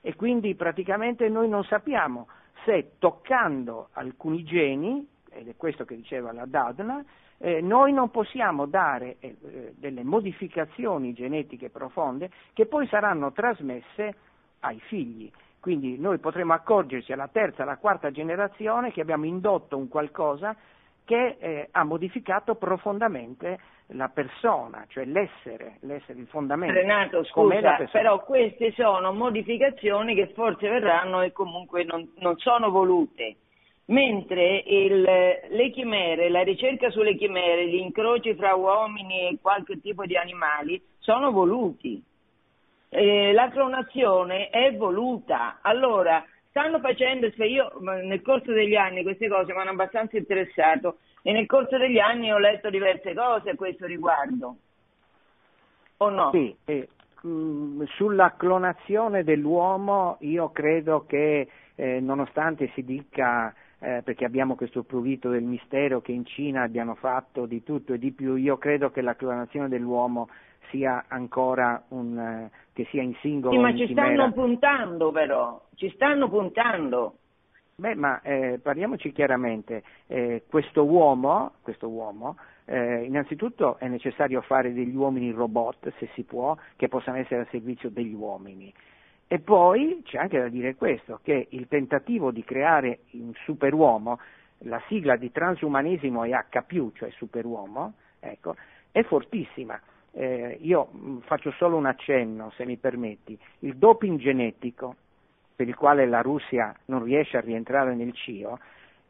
E quindi praticamente noi non sappiamo se toccando alcuni geni, ed è questo che diceva la Dadna, eh, noi non possiamo dare eh, eh, delle modificazioni genetiche profonde che poi saranno trasmesse ai figli. Quindi noi potremo accorgerci alla terza, alla quarta generazione che abbiamo indotto un qualcosa che eh, ha modificato profondamente la persona, cioè l'essere, l'essere il fondamento. Renato, scusa, però queste sono modificazioni che forse verranno e comunque non, non sono volute. Mentre il, le chimere, la ricerca sulle chimere, gli incroci fra uomini e qualche tipo di animali sono voluti. Eh, la clonazione è voluta. Allora, stanno facendo, io nel corso degli anni queste cose mi hanno abbastanza interessato e nel corso degli anni ho letto diverse cose a questo riguardo. O no? Sì, eh, sulla clonazione dell'uomo io credo che eh, nonostante si dica eh, perché abbiamo questo prurito del mistero che in Cina abbiano fatto di tutto e di più, io credo che la clonazione dell'uomo sia ancora un, eh, che sia in singolo. Sì, ma ci stanno puntando però, ci stanno puntando. Beh, ma eh, parliamoci chiaramente, eh, questo uomo, questo uomo eh, innanzitutto è necessario fare degli uomini robot, se si può, che possano essere al servizio degli uomini. E poi c'è anche da dire questo, che il tentativo di creare un superuomo, la sigla di transumanesimo è H, cioè superuomo, ecco, è fortissima. Eh, io mm, faccio solo un accenno, se mi permetti. Il doping genetico, per il quale la Russia non riesce a rientrare nel CIO,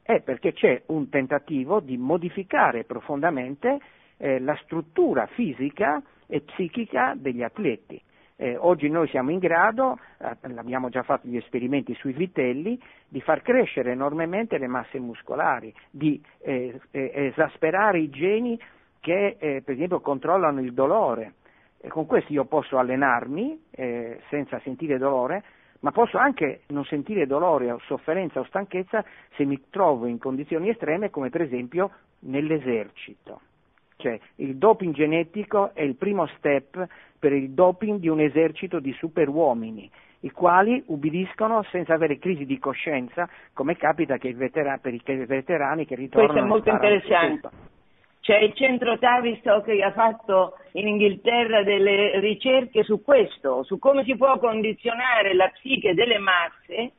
è perché c'è un tentativo di modificare profondamente eh, la struttura fisica e psichica degli atleti. Eh, oggi noi siamo in grado, eh, abbiamo già fatto gli esperimenti sui vitelli, di far crescere enormemente le masse muscolari, di eh, eh esasperare i geni che eh, per esempio controllano il dolore. E con questo io posso allenarmi eh, senza sentire dolore, ma posso anche non sentire dolore o sofferenza o stanchezza se mi trovo in condizioni estreme come per esempio nell'esercito. Cioè il doping genetico è il primo step per il doping di un esercito di superuomini, i quali ubbidiscono senza avere crisi di coscienza, come capita veterani, per i veterani che ritornano. Questo è molto interessante. C'è il centro Tavistock che ha fatto in Inghilterra delle ricerche su questo, su come si può condizionare la psiche delle masse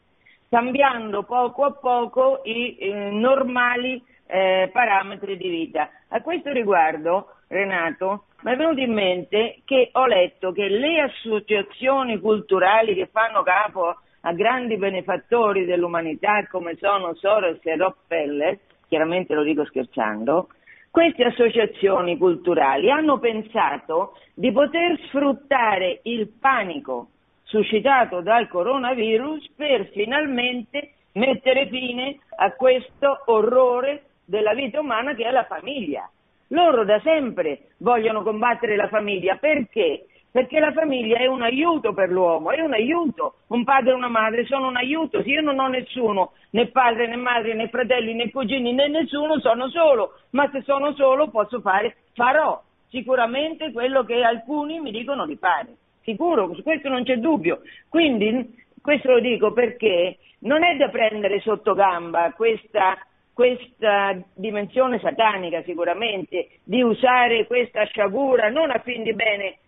cambiando poco a poco i eh, normali eh, parametri di vita. A questo riguardo, Renato, mi è venuto in mente che ho letto che le associazioni culturali che fanno capo a grandi benefattori dell'umanità come sono Soros e Rockefeller, chiaramente lo dico scherzando, queste associazioni culturali hanno pensato di poter sfruttare il panico suscitato dal coronavirus per finalmente mettere fine a questo orrore della vita umana che è la famiglia. Loro da sempre vogliono combattere la famiglia perché? Perché la famiglia è un aiuto per l'uomo, è un aiuto. Un padre e una madre sono un aiuto. Se io non ho nessuno, né padre né madre né fratelli né cugini né nessuno, sono solo. Ma se sono solo posso fare, farò sicuramente quello che alcuni mi dicono di fare. Sicuro, su questo non c'è dubbio. Quindi questo lo dico perché non è da prendere sotto gamba questa questa dimensione satanica sicuramente, di usare questa sciagura non a fin di bene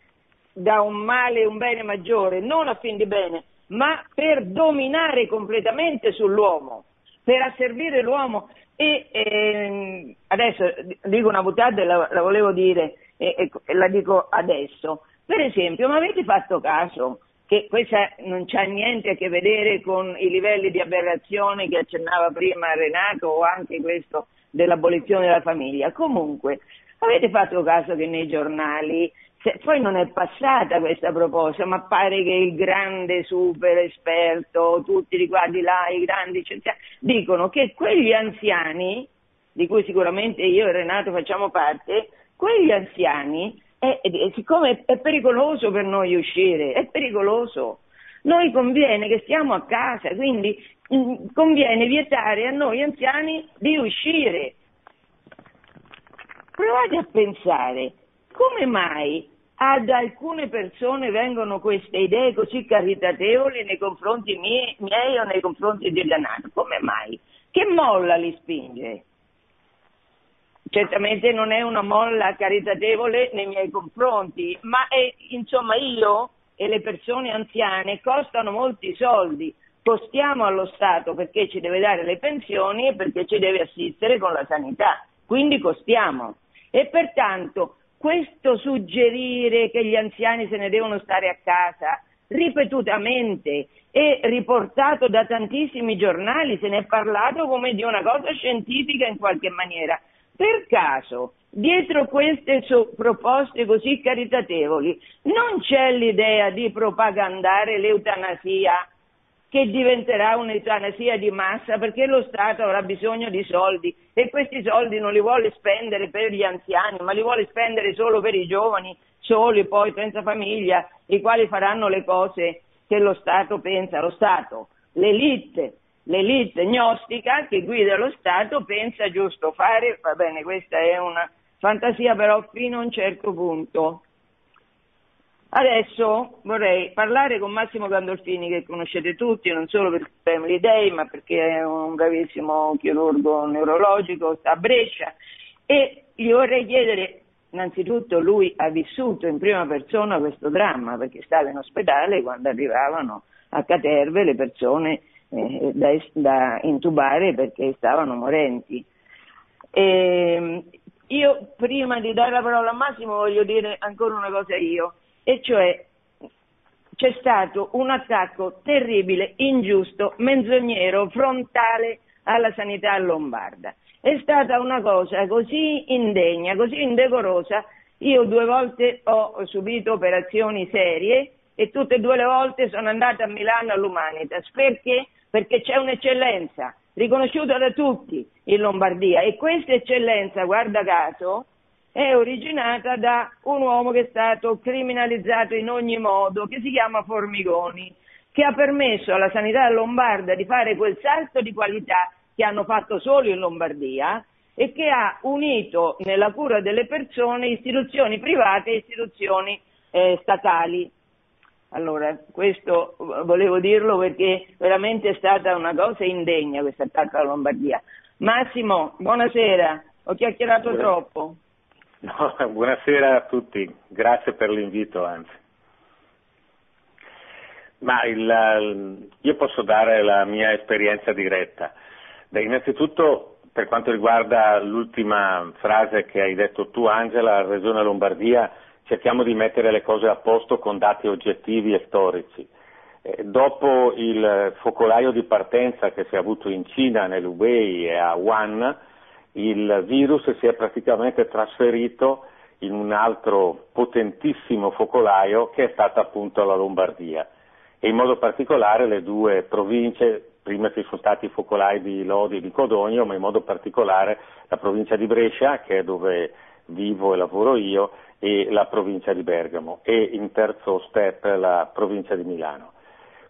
da un male un bene maggiore, non a fin di bene, ma per dominare completamente sull'uomo, per asservire l'uomo. E eh, adesso dico una buttata e la, la volevo dire e, e la dico adesso. Per esempio, ma avete fatto caso che questa non c'ha niente a che vedere con i livelli di aberrazione che accennava prima Renato o anche questo dell'abolizione della famiglia. Comunque, avete fatto caso che nei giornali se, poi non è passata questa proposta, ma pare che il grande super esperto, tutti riguardi là, i grandi scienziati, dicono che quegli anziani, di cui sicuramente io e Renato facciamo parte, quegli anziani, eh, eh, siccome è pericoloso per noi uscire, è pericoloso, noi conviene che stiamo a casa, quindi mm, conviene vietare a noi anziani di uscire. Provate a pensare, come mai ad alcune persone vengono queste idee così caritatevoli nei confronti miei, miei o nei confronti di Leonardo? Come mai? Che molla li spinge? Certamente non è una molla caritatevole nei miei confronti, ma è, insomma io e le persone anziane costano molti soldi, costiamo allo Stato perché ci deve dare le pensioni e perché ci deve assistere con la sanità, quindi costiamo. E pertanto questo suggerire che gli anziani se ne devono stare a casa ripetutamente e riportato da tantissimi giornali, se ne è parlato come di una cosa scientifica in qualche maniera. Per caso, dietro queste so- proposte così caritatevoli, non c'è l'idea di propagandare l'eutanasia che diventerà un'eutanasia di massa perché lo Stato avrà bisogno di soldi e questi soldi non li vuole spendere per gli anziani, ma li vuole spendere solo per i giovani, soli poi senza famiglia, i quali faranno le cose che lo Stato pensa, lo Stato, l'elite, l'elite gnostica che guida lo Stato pensa giusto fare, va bene, questa è una fantasia però fino a un certo punto. Adesso vorrei parlare con Massimo Gandolfini, che conoscete tutti, non solo per Family Day, ma perché è un bravissimo chirurgo neurologico, sta a Brescia, e gli vorrei chiedere, innanzitutto lui ha vissuto in prima persona questo dramma, perché stava in ospedale quando arrivavano a Caterve le persone eh, da, da, intubare perché stavano morenti. E io prima di dare la parola a Massimo voglio dire ancora una cosa io e cioè c'è stato un attacco terribile, ingiusto, menzognero, frontale alla sanità lombarda. È stata una cosa così indegna, così indecorosa. Io due volte ho subito operazioni serie e tutte e due le volte sono andata a Milano all'Humanitas. Perché? Perché c'è un'eccellenza riconosciuta da tutti in Lombardia e questa eccellenza, guarda caso, è originata da un uomo che è stato criminalizzato in ogni modo, che si chiama Formigoni, che ha permesso alla sanità lombarda di fare quel salto di qualità che hanno fatto solo in Lombardia e che ha unito nella cura delle persone istituzioni private e istituzioni eh, statali. Allora, questo volevo dirlo perché veramente è stata una cosa indegna questo attacco alla Lombardia. Massimo, buonasera, ho chiacchierato troppo. No, (laughs) buonasera a tutti, grazie per l'invito anzi. Ma il, io posso dare la mia esperienza diretta. Beh, innanzitutto per quanto riguarda l'ultima frase che hai detto tu Angela, Regione Lombardia, cerchiamo di mettere le cose a posto con dati oggettivi e storici. Eh, dopo il focolaio di partenza che si è avuto in Cina, nell'Hubei e a Wuhan, il virus si è praticamente trasferito in un altro potentissimo focolaio che è stata appunto la Lombardia e in modo particolare le due province, prima ci sono stati i focolai di Lodi e di Codogno, ma in modo particolare la provincia di Brescia, che è dove vivo e lavoro io, e la provincia di Bergamo e in terzo step la provincia di Milano.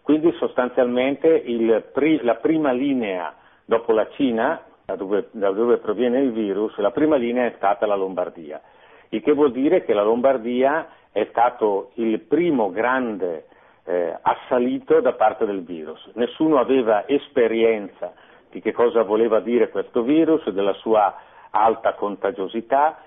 Quindi sostanzialmente il, la prima linea dopo la Cina da dove, da dove proviene il virus, la prima linea è stata la Lombardia, il che vuol dire che la Lombardia è stato il primo grande eh, assalito da parte del virus. Nessuno aveva esperienza di che cosa voleva dire questo virus, della sua alta contagiosità,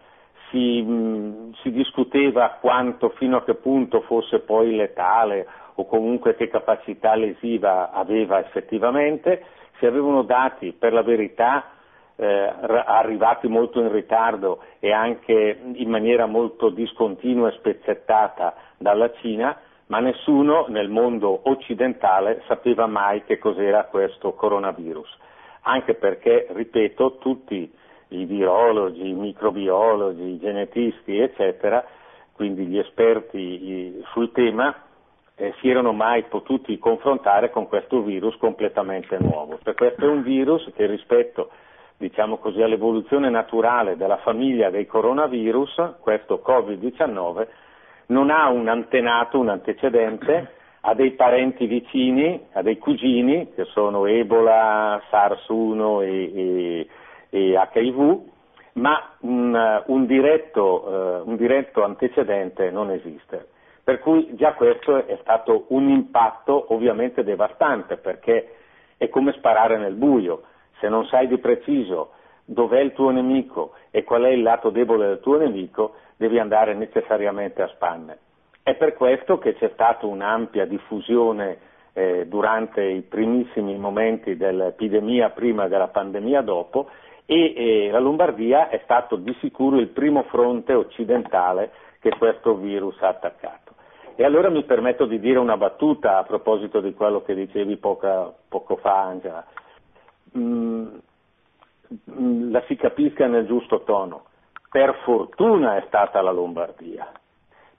si, mh, si discuteva quanto, fino a che punto fosse poi letale o comunque che capacità lesiva aveva effettivamente, si avevano dati per la verità eh, arrivati molto in ritardo e anche in maniera molto discontinua e spezzettata dalla Cina, ma nessuno nel mondo occidentale sapeva mai che cos'era questo coronavirus, anche perché, ripeto, tutti i virologi, i microbiologi, i genetisti, eccetera, quindi gli esperti sul tema, eh, si erano mai potuti confrontare con questo virus completamente nuovo. Per questo è un virus che rispetto diciamo così, all'evoluzione naturale della famiglia dei coronavirus, questo Covid-19, non ha un antenato, un antecedente, ha dei parenti vicini, ha dei cugini, che sono Ebola, SARS-1 e, e, e HIV, ma un, un, diretto, uh, un diretto antecedente non esiste. Per cui già questo è stato un impatto ovviamente devastante, perché è come sparare nel buio se non sai di preciso dov'è il tuo nemico e qual è il lato debole del tuo nemico, devi andare necessariamente a spanne. È per questo che c'è stata un'ampia diffusione eh, durante i primissimi momenti dell'epidemia, prima della pandemia dopo, e eh, la Lombardia è stato di sicuro il primo fronte occidentale che questo virus ha attaccato. E allora mi permetto di dire una battuta a proposito di quello che dicevi poca, poco fa, Angela. Mm, mm, la si capisca nel giusto tono. Per fortuna è stata la Lombardia,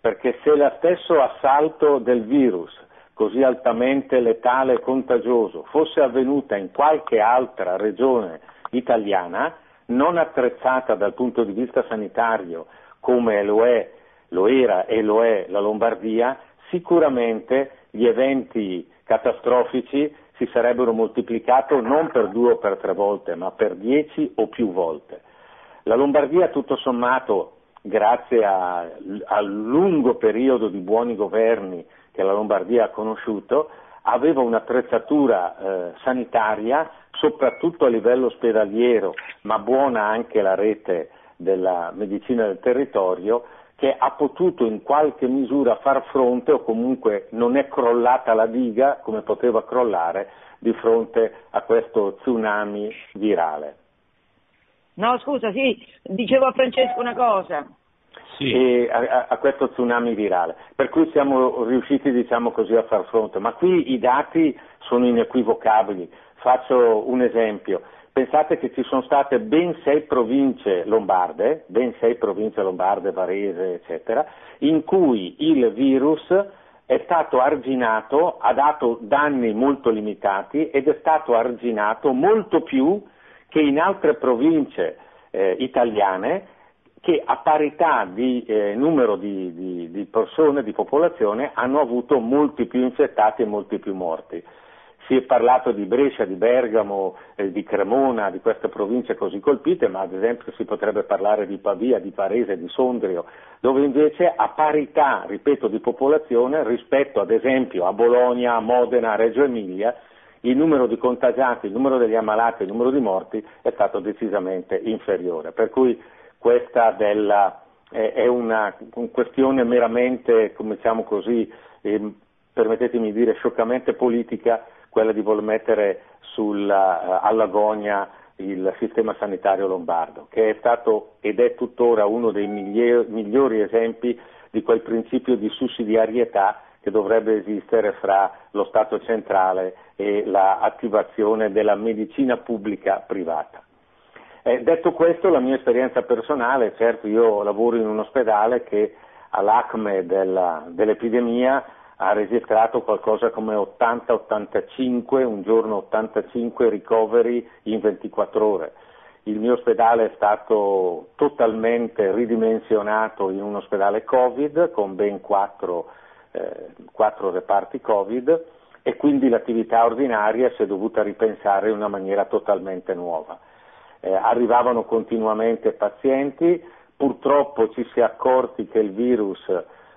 perché se lo stesso assalto del virus, così altamente letale e contagioso, fosse avvenuta in qualche altra regione italiana, non attrezzata dal punto di vista sanitario come lo, è, lo era e lo è la Lombardia, sicuramente gli eventi catastrofici si sarebbero moltiplicati non per due o per tre volte, ma per dieci o più volte. La Lombardia, tutto sommato, grazie al lungo periodo di buoni governi che la Lombardia ha conosciuto, aveva un'attrezzatura eh, sanitaria, soprattutto a livello ospedaliero, ma buona anche la rete della medicina del territorio, che ha potuto in qualche misura far fronte o comunque non è crollata la diga come poteva crollare di fronte a questo tsunami virale. No, scusa, sì, dicevo a Francesco una cosa. Sì. A, a, questo tsunami virale. Per cui siamo riusciti, diciamo così, a far fronte. Ma qui i dati sono inequivocabili. Faccio un esempio. Pensate che ci sono state ben sei province lombarde, ben sei province lombarde, Varese, eccetera, in cui il virus è stato arginato, ha dato danni molto limitati ed è stato arginato molto più che in altre province eh, italiane che a parità di eh, numero di, di, di persone, di popolazione, hanno avuto molti più infettati e molti più morti. Si è parlato di Brescia, di Bergamo, eh, di Cremona, di queste province così colpite, ma ad esempio si potrebbe parlare di Pavia, di Varese, di Sondrio, dove invece a parità, ripeto, di popolazione rispetto ad esempio a Bologna, a Modena, a Reggio Emilia, il numero di contagiati, il numero degli ammalati, il numero di morti è stato decisamente inferiore. Per cui questa della, eh, è una, questione meramente, diciamo così, eh, permettetemi di dire, scioccamente politica quella di voler mettere sulla, uh, all'agonia il sistema sanitario lombardo, che è stato ed è tuttora uno dei migliori esempi di quel principio di sussidiarietà che dovrebbe esistere fra lo Stato centrale e l'attivazione della medicina pubblica privata. Eh, detto questo, la mia esperienza personale, certo io lavoro in un ospedale che all'acme della, dell'epidemia ha registrato qualcosa come 80-85, un giorno 85 ricoveri in 24 ore. Il mio ospedale è stato totalmente ridimensionato in un ospedale Covid con ben quattro, eh, quattro reparti Covid e quindi l'attività ordinaria si è dovuta ripensare in una maniera totalmente nuova. Eh, arrivavano continuamente pazienti, purtroppo ci si è accorti che il virus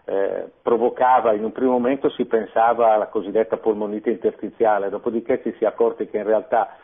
eh, provocava, in un primo momento si pensava alla cosiddetta polmonite interstiziale, dopodiché ci si è accorti che in realtà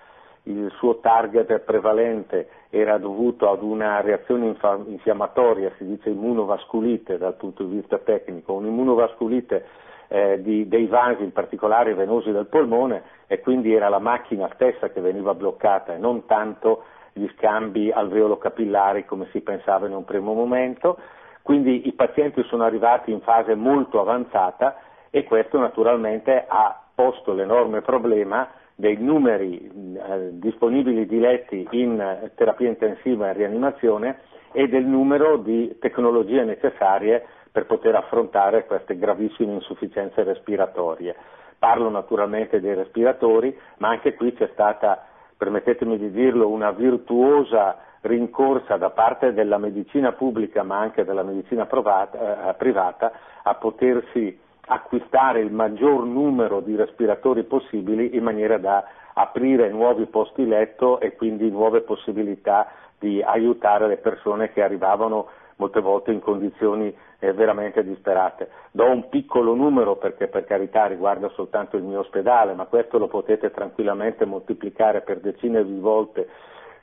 il suo target prevalente era dovuto ad una reazione infiammatoria, si dice immunovasculite dal punto di vista tecnico, un'immunovasculite eh, di, dei vasi, in particolare venosi del polmone, e quindi era la macchina stessa che veniva bloccata e non tanto gli scambi alveolo-capillari come si pensava in un primo momento. Quindi i pazienti sono arrivati in fase molto avanzata e questo naturalmente ha posto l'enorme problema dei numeri eh, disponibili di letti in terapia intensiva e rianimazione e del numero di tecnologie necessarie per poter affrontare queste gravissime insufficienze respiratorie. Parlo naturalmente dei respiratori, ma anche qui c'è stata, permettetemi di dirlo, una virtuosa rincorsa da parte della medicina pubblica ma anche della medicina provata, eh, privata a potersi acquistare il maggior numero di respiratori possibili in maniera da aprire nuovi posti letto e quindi nuove possibilità di aiutare le persone che arrivavano molte volte in condizioni veramente disperate. Do un piccolo numero perché per carità riguarda soltanto il mio ospedale, ma questo lo potete tranquillamente moltiplicare per decine di volte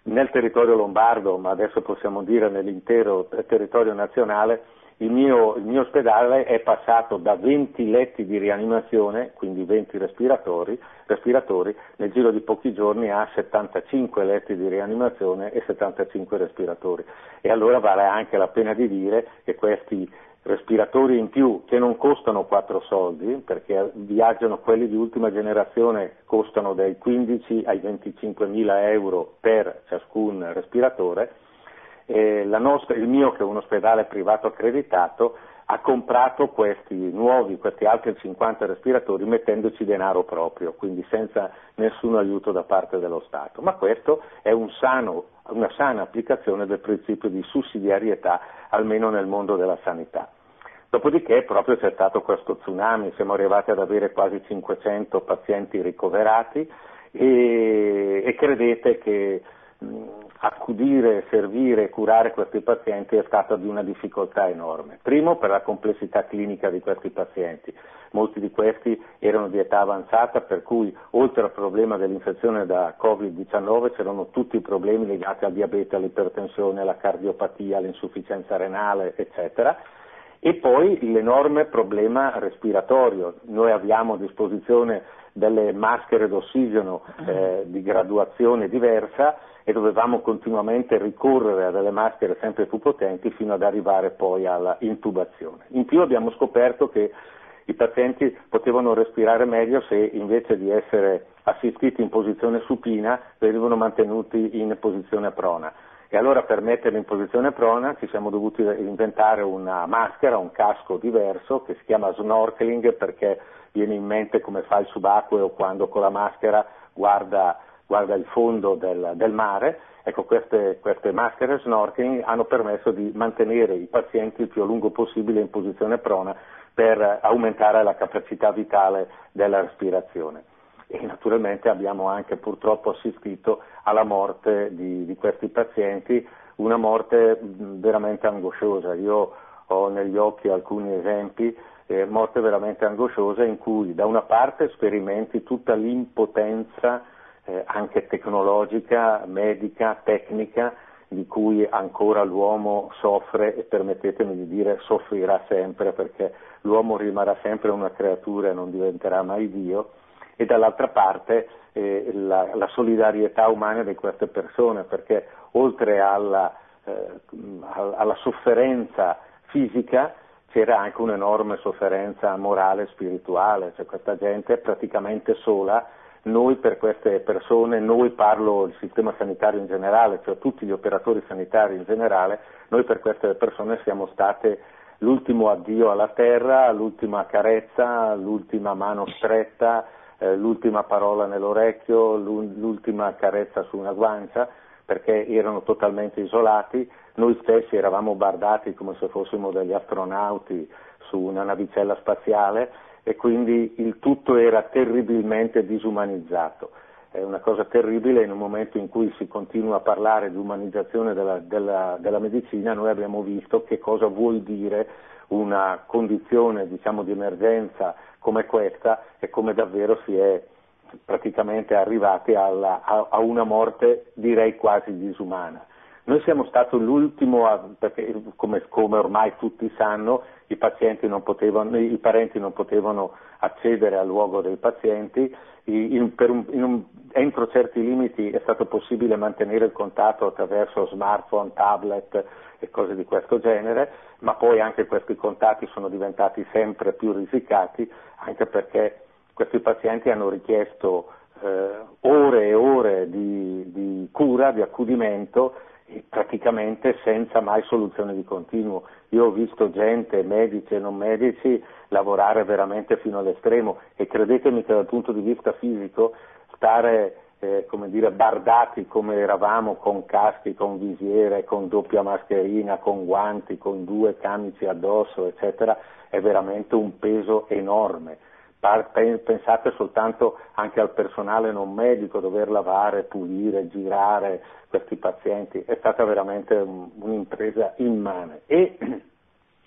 nel territorio lombardo, ma adesso possiamo dire nell'intero territorio nazionale, il mio, il mio, ospedale è passato da 20 letti di rianimazione, quindi 20 respiratori, respiratori, nel giro di pochi giorni a 75 letti di rianimazione e 75 respiratori. E allora vale anche la pena di dire che questi respiratori in più, che non costano 4 soldi, perché viaggiano quelli di ultima generazione, costano dai 15 ai 25 mila euro per ciascun respiratore, eh, nostra, il mio, che è un ospedale privato accreditato, ha comprato questi nuovi, questi altri 50 respiratori mettendoci denaro proprio, quindi senza nessun aiuto da parte dello Stato. Ma questo è un sano, una sana applicazione del principio di sussidiarietà, almeno nel mondo della sanità. Dopodiché proprio c'è stato questo tsunami, siamo arrivati ad avere quasi 500 pazienti ricoverati e, e credete che accudire, servire e curare questi pazienti è stata di una difficoltà enorme. Primo per la complessità clinica di questi pazienti. Molti di questi erano di età avanzata per cui oltre al problema dell'infezione da Covid-19 c'erano tutti i problemi legati al diabete, all'ipertensione, alla cardiopatia, all'insufficienza renale, eccetera. E poi l'enorme problema respiratorio. Noi abbiamo a disposizione delle maschere d'ossigeno eh, di graduazione diversa e dovevamo continuamente ricorrere a delle maschere sempre più potenti fino ad arrivare poi alla intubazione. In più abbiamo scoperto che i pazienti potevano respirare meglio se invece di essere assistiti in posizione supina venivano mantenuti in posizione prona. E allora per metterli in posizione prona ci siamo dovuti inventare una maschera, un casco diverso che si chiama snorkeling perché viene in mente come fa il subacqueo quando con la maschera guarda, guarda il fondo del, del mare. Ecco, queste, queste, maschere snorkeling hanno permesso di mantenere i pazienti il più a lungo possibile in posizione prona per aumentare la capacità vitale della respirazione. E naturalmente abbiamo anche purtroppo assistito alla morte di, di questi pazienti, una morte veramente angosciosa. Io ho negli occhi alcuni esempi eh, morte veramente angosciosa in cui da una parte sperimenti tutta l'impotenza eh, anche tecnologica, medica, tecnica di cui ancora l'uomo soffre e permettetemi di dire soffrirà sempre perché l'uomo rimarrà sempre una creatura e non diventerà mai Dio e dall'altra parte eh, la, la, solidarietà umana di queste persone perché oltre alla, eh, alla sofferenza fisica c'era anche un'enorme sofferenza morale e spirituale, cioè questa gente è praticamente sola, noi per queste persone, noi parlo del sistema sanitario in generale, cioè tutti gli operatori sanitari in generale, noi per queste persone siamo state l'ultimo addio alla terra, l'ultima carezza, l'ultima mano stretta, eh, l'ultima parola nell'orecchio, l'ultima carezza su una guancia, perché erano totalmente isolati, noi stessi eravamo bardati come se fossimo degli astronauti su una navicella spaziale e quindi il tutto era terribilmente disumanizzato. È una cosa terribile in un momento in cui si continua a parlare di umanizzazione della, della, della medicina, noi abbiamo visto che cosa vuol dire una condizione diciamo, di emergenza come questa e come davvero si è praticamente arrivati alla, a, a, una morte direi quasi disumana. Noi siamo stati l'ultimo, a, perché come, come, ormai tutti sanno, i, potevano, i, parenti non potevano accedere al luogo dei pazienti, in, un, un, entro certi limiti è stato possibile mantenere il contatto attraverso smartphone, tablet e cose di questo genere, ma poi anche questi contatti sono diventati sempre più risicati, anche perché questi pazienti hanno richiesto eh, ore e ore di, di cura, di accudimento praticamente senza mai soluzione di continuo. Io ho visto gente, medici e non medici, lavorare veramente fino all'estremo e credetemi che dal punto di vista fisico stare eh, come dire, bardati come eravamo con caschi, con visiere, con doppia mascherina, con guanti, con due camici addosso, eccetera, è veramente un peso enorme Pensate soltanto anche al personale non medico, dover lavare, pulire, girare questi pazienti, è stata veramente un'impresa immane. E (clears throat)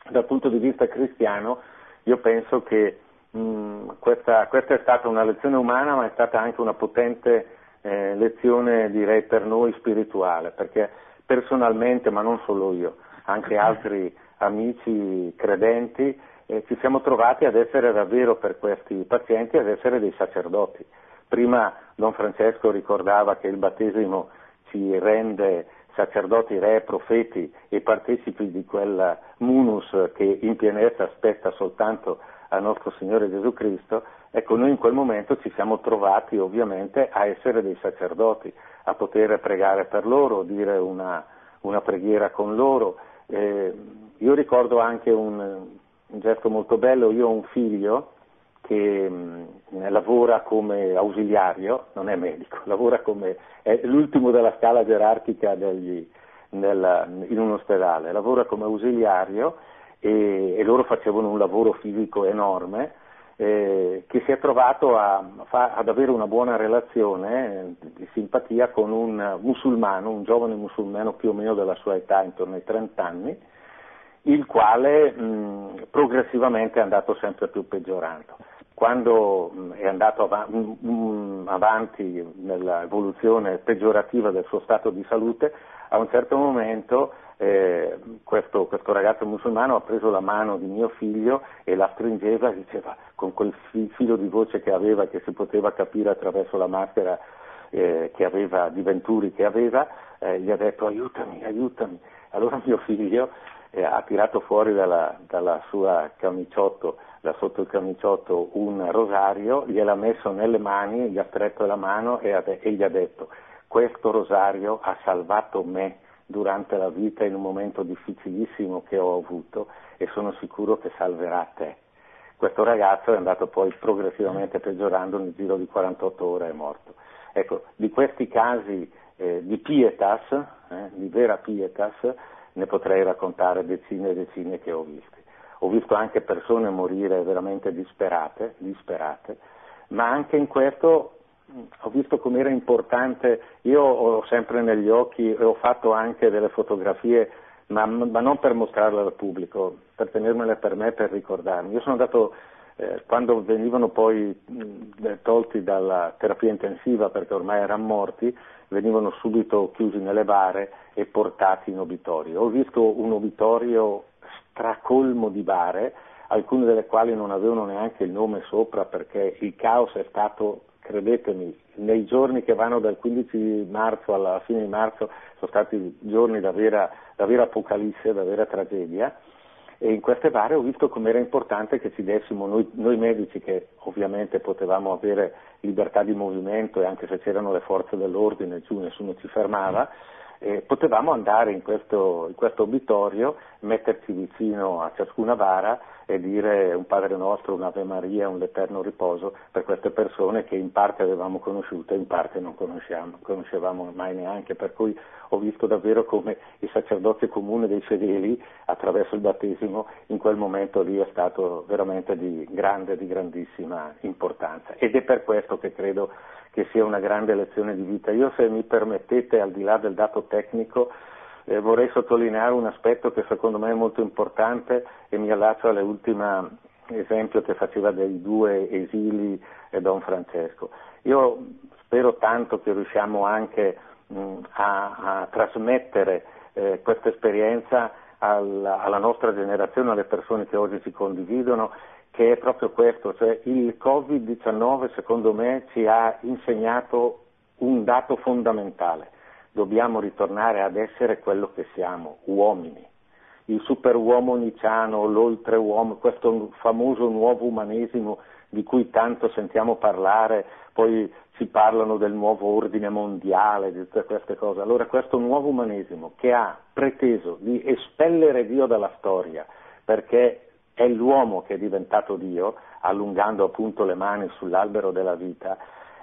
dal punto di vista cristiano io penso che mh, questa, questa, è stata una lezione umana, ma è stata anche una potente eh, lezione, direi, per noi spirituale, perché personalmente, ma non solo io, anche altri amici credenti, eh, ci siamo trovati ad essere davvero per questi pazienti, ad essere dei sacerdoti. Prima Don Francesco ricordava che il battesimo ci rende sacerdoti, re, profeti e partecipi di quel munus che in pienezza aspetta soltanto al nostro Signore Gesù Cristo, ecco noi in quel momento ci siamo trovati ovviamente a essere dei sacerdoti, a poter pregare per loro, dire una, una preghiera con loro. Eh, io ricordo anche un, un gesto molto bello, io ho un figlio che mh, mm, lavora come ausiliario, non è medico, (laughs) lavora come, è l'ultimo della scala gerarchica degli, nella, in un ospedale, lavora come ausiliario e, e loro facevano un lavoro fisico enorme eh, che si è trovato a, fa, ad avere una buona relazione eh, di simpatia con un musulmano, un giovane musulmano più o meno della sua età, intorno ai 30 anni, il quale mh, progressivamente è andato sempre più peggiorando. Quando mh, è andato av- mh, avanti nell'evoluzione peggiorativa del suo stato di salute, a un certo momento eh, questo, questo, ragazzo musulmano ha preso la mano di mio figlio e la stringeva diceva con quel fi- filo di voce che aveva, che si poteva capire attraverso la maschera eh, che aveva, di Venturi che aveva, eh, gli ha detto aiutami, aiutami. Allora mio figlio eh, ha tirato fuori dalla, dalla, sua camiciotto, da sotto il camiciotto, un rosario, gliel'ha messo nelle mani, gli ha stretto la mano e, e gli ha detto questo rosario ha salvato me durante la vita in un momento difficilissimo che ho avuto e sono sicuro che salverà te. Questo ragazzo è andato poi progressivamente peggiorando nel giro di 48 ore è morto. Ecco, di questi casi eh, di pietas, eh, di vera pietas, ne potrei raccontare decine e decine che ho visti. Ho visto anche persone morire veramente disperate, disperate, ma anche in questo ho visto com'era importante, io ho sempre negli occhi e ho fatto anche delle fotografie, ma, ma non per mostrarle al pubblico, per tenermele per me, per ricordarmi. Io sono andato, eh, quando venivano poi mh, tolti dalla terapia intensiva perché ormai erano morti, venivano subito chiusi nelle bare e portati in obitorio. Ho visto un obitorio stracolmo di bare, alcune delle quali non avevano neanche il nome sopra perché il caos è stato, credetemi, nei giorni che vanno dal 15 marzo alla fine di marzo sono stati giorni da vera, apocalisse, da vera tragedia e in queste bare ho visto com'era importante che ci dessimo noi, noi, medici che ovviamente potevamo avere libertà di movimento e anche se c'erano le forze dell'ordine giù nessuno ci fermava, eh, potevamo andare in questo, in questo obitorio, metterci vicino a ciascuna bara e dire un Padre nostro, un'Ave Maria, un eterno riposo per queste persone che in parte avevamo conosciuto e in parte non conoscevamo mai neanche, per cui ho visto davvero come il sacerdozio comune dei fedeli attraverso il battesimo in quel momento lì è stato veramente di grande, di grandissima importanza ed è per questo che credo che sia una grande lezione di vita. Io se mi permettete, al di là del dato tecnico, eh, vorrei sottolineare un aspetto che secondo me è molto importante e mi allaccio all'ultimo esempio che faceva dei due esili e Don Francesco. Io spero tanto che riusciamo anche mh, a, a, trasmettere eh, questa esperienza alla, alla nostra generazione, alle persone che oggi ci condividono, che è proprio questo, cioè il Covid-19 secondo me ci ha insegnato un dato fondamentale, dobbiamo ritornare ad essere quello che siamo, uomini. Il superuomo niciano, l'oltreuomo, questo famoso nuovo umanesimo di cui tanto sentiamo parlare, poi si parlano del nuovo ordine mondiale, di tutte queste cose. Allora questo nuovo umanesimo che ha preteso di espellere Dio dalla storia, perché è l'uomo che è diventato Dio, allungando appunto le mani sull'albero della vita,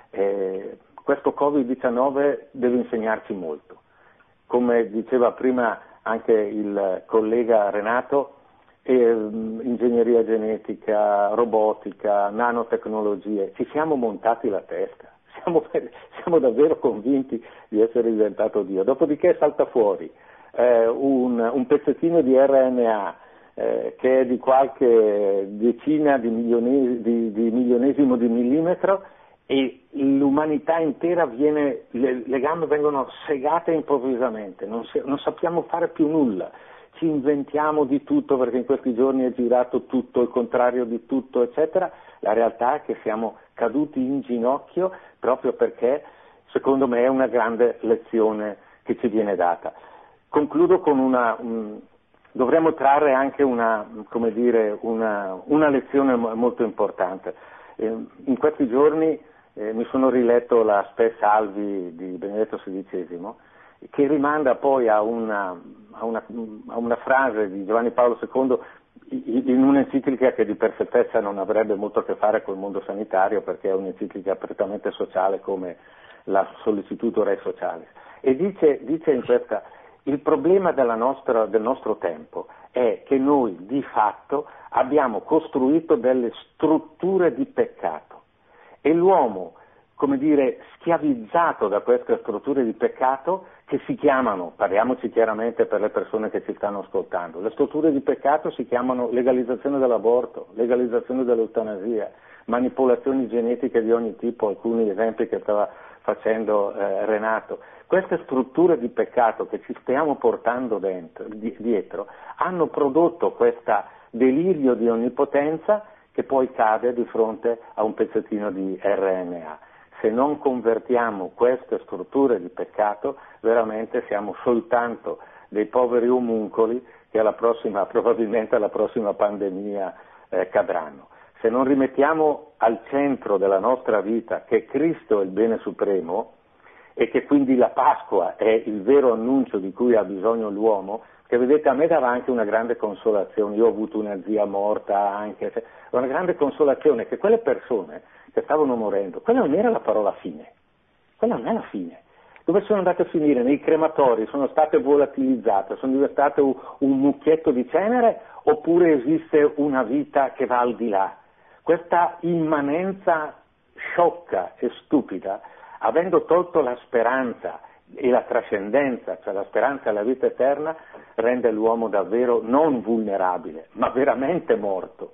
eh, questo Covid-19 deve insegnarci molto. Come diceva prima anche il collega Renato, eh, ingegneria genetica, robotica, nanotecnologie, ci siamo montati la testa, (laughs) siamo, siamo davvero convinti di essere diventato Dio. Dopodiché salta fuori eh, un, un, pezzettino di RNA eh, che è di qualche decina di, milione, di, di milionesimo di millimetro e l'umanità intera viene, le, le, gambe vengono segate improvvisamente, non, si, non, sappiamo fare più nulla, ci inventiamo di tutto perché in questi giorni è girato tutto, il contrario di tutto, eccetera. La realtà è che siamo caduti in ginocchio proprio perché secondo me è una grande lezione che ci viene data. Concludo con una, um, dovremmo trarre anche una, dire, una, una lezione molto importante. Eh, in questi giorni eh, mi sono riletto la Spes Salvi di Benedetto XVI, che rimanda poi a una, a, una, a una, frase di Giovanni Paolo II in un'enciclica che di perfettezza non avrebbe molto a che fare col mondo sanitario perché è un'enciclica prettamente sociale come la Sollecitudo Re Socialis. E dice, dice in questa, il problema nostra, del nostro tempo è che noi di fatto abbiamo costruito delle strutture di peccato e l'uomo, come dire, schiavizzato da queste strutture di peccato che si chiamano, parliamoci chiaramente per le persone che ci stanno ascoltando, le strutture di peccato si chiamano legalizzazione dell'aborto, legalizzazione dell'eutanasia, manipolazioni genetiche di ogni tipo, alcuni esempi che stava facendo eh, Renato. Queste strutture di peccato che ci stiamo portando dentro, di, dietro hanno prodotto questo delirio di onnipotenza che poi cade di fronte a un pezzettino di RNA. Se non convertiamo queste strutture di peccato, veramente siamo soltanto dei poveri omuncoli che alla prossima, (laughs) probabilmente alla prossima pandemia eh, cadranno. Se non rimettiamo al centro della nostra vita che Cristo è il bene supremo e che quindi la Pasqua è il vero annuncio di cui ha bisogno l'uomo, che vedete a me dava anche una grande consolazione, io ho avuto una zia morta anche, una grande consolazione che quelle persone che stavano morendo, quella non era la parola fine, quella non è la fine. Dove sono andate a finire? Nei crematori sono state volatilizzate, sono diventate un, un mucchietto di cenere oppure esiste una vita che va al di là? Questa immanenza sciocca e stupida, avendo tolto la speranza e la trascendenza, cioè la speranza alla vita eterna, rende l'uomo davvero non vulnerabile, ma veramente morto,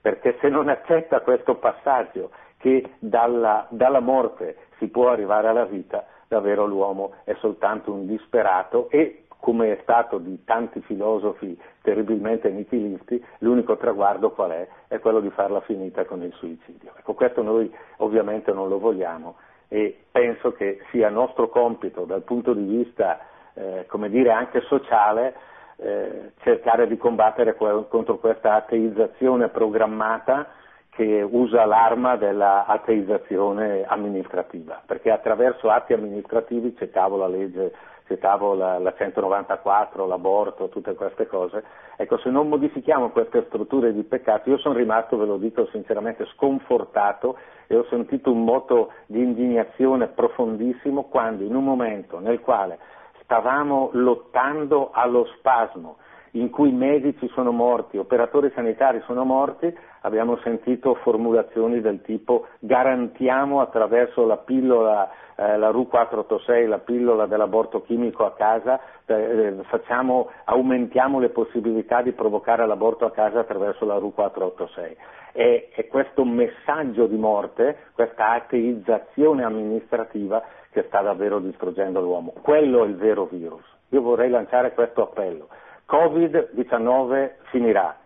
perché se non accetta questo passaggio che dalla, dalla morte si può arrivare alla vita, davvero l'uomo è soltanto un disperato e come è stato di tanti filosofi terribilmente nihilisti, l'unico traguardo qual è? È quello di farla finita con il suicidio. Ecco, questo noi ovviamente non lo vogliamo e penso che sia nostro compito dal punto di vista, eh, come dire, anche sociale, eh, cercare di combattere que- contro questa ateizzazione programmata che usa l'arma dell'ateizzazione amministrativa, perché attraverso atti amministrativi, citavo la legge, citavo la, la 194, l'aborto, tutte queste cose, ecco se non modifichiamo queste strutture di peccato, io sono rimasto, ve lo dico sinceramente, sconfortato e ho sentito un moto di indignazione profondissimo quando in un momento nel quale stavamo lottando allo spasmo, in cui medici sono morti, operatori sanitari sono morti, abbiamo sentito formulazioni del tipo garantiamo attraverso la pillola, eh, la RU486, la pillola dell'aborto chimico a casa, eh, facciamo, aumentiamo le possibilità di provocare l'aborto a casa attraverso la RU486. E, e questo messaggio di morte, questa ateizzazione amministrativa che sta davvero distruggendo l'uomo. Quello è il vero virus. Io vorrei lanciare questo appello. Covid-19 finirà.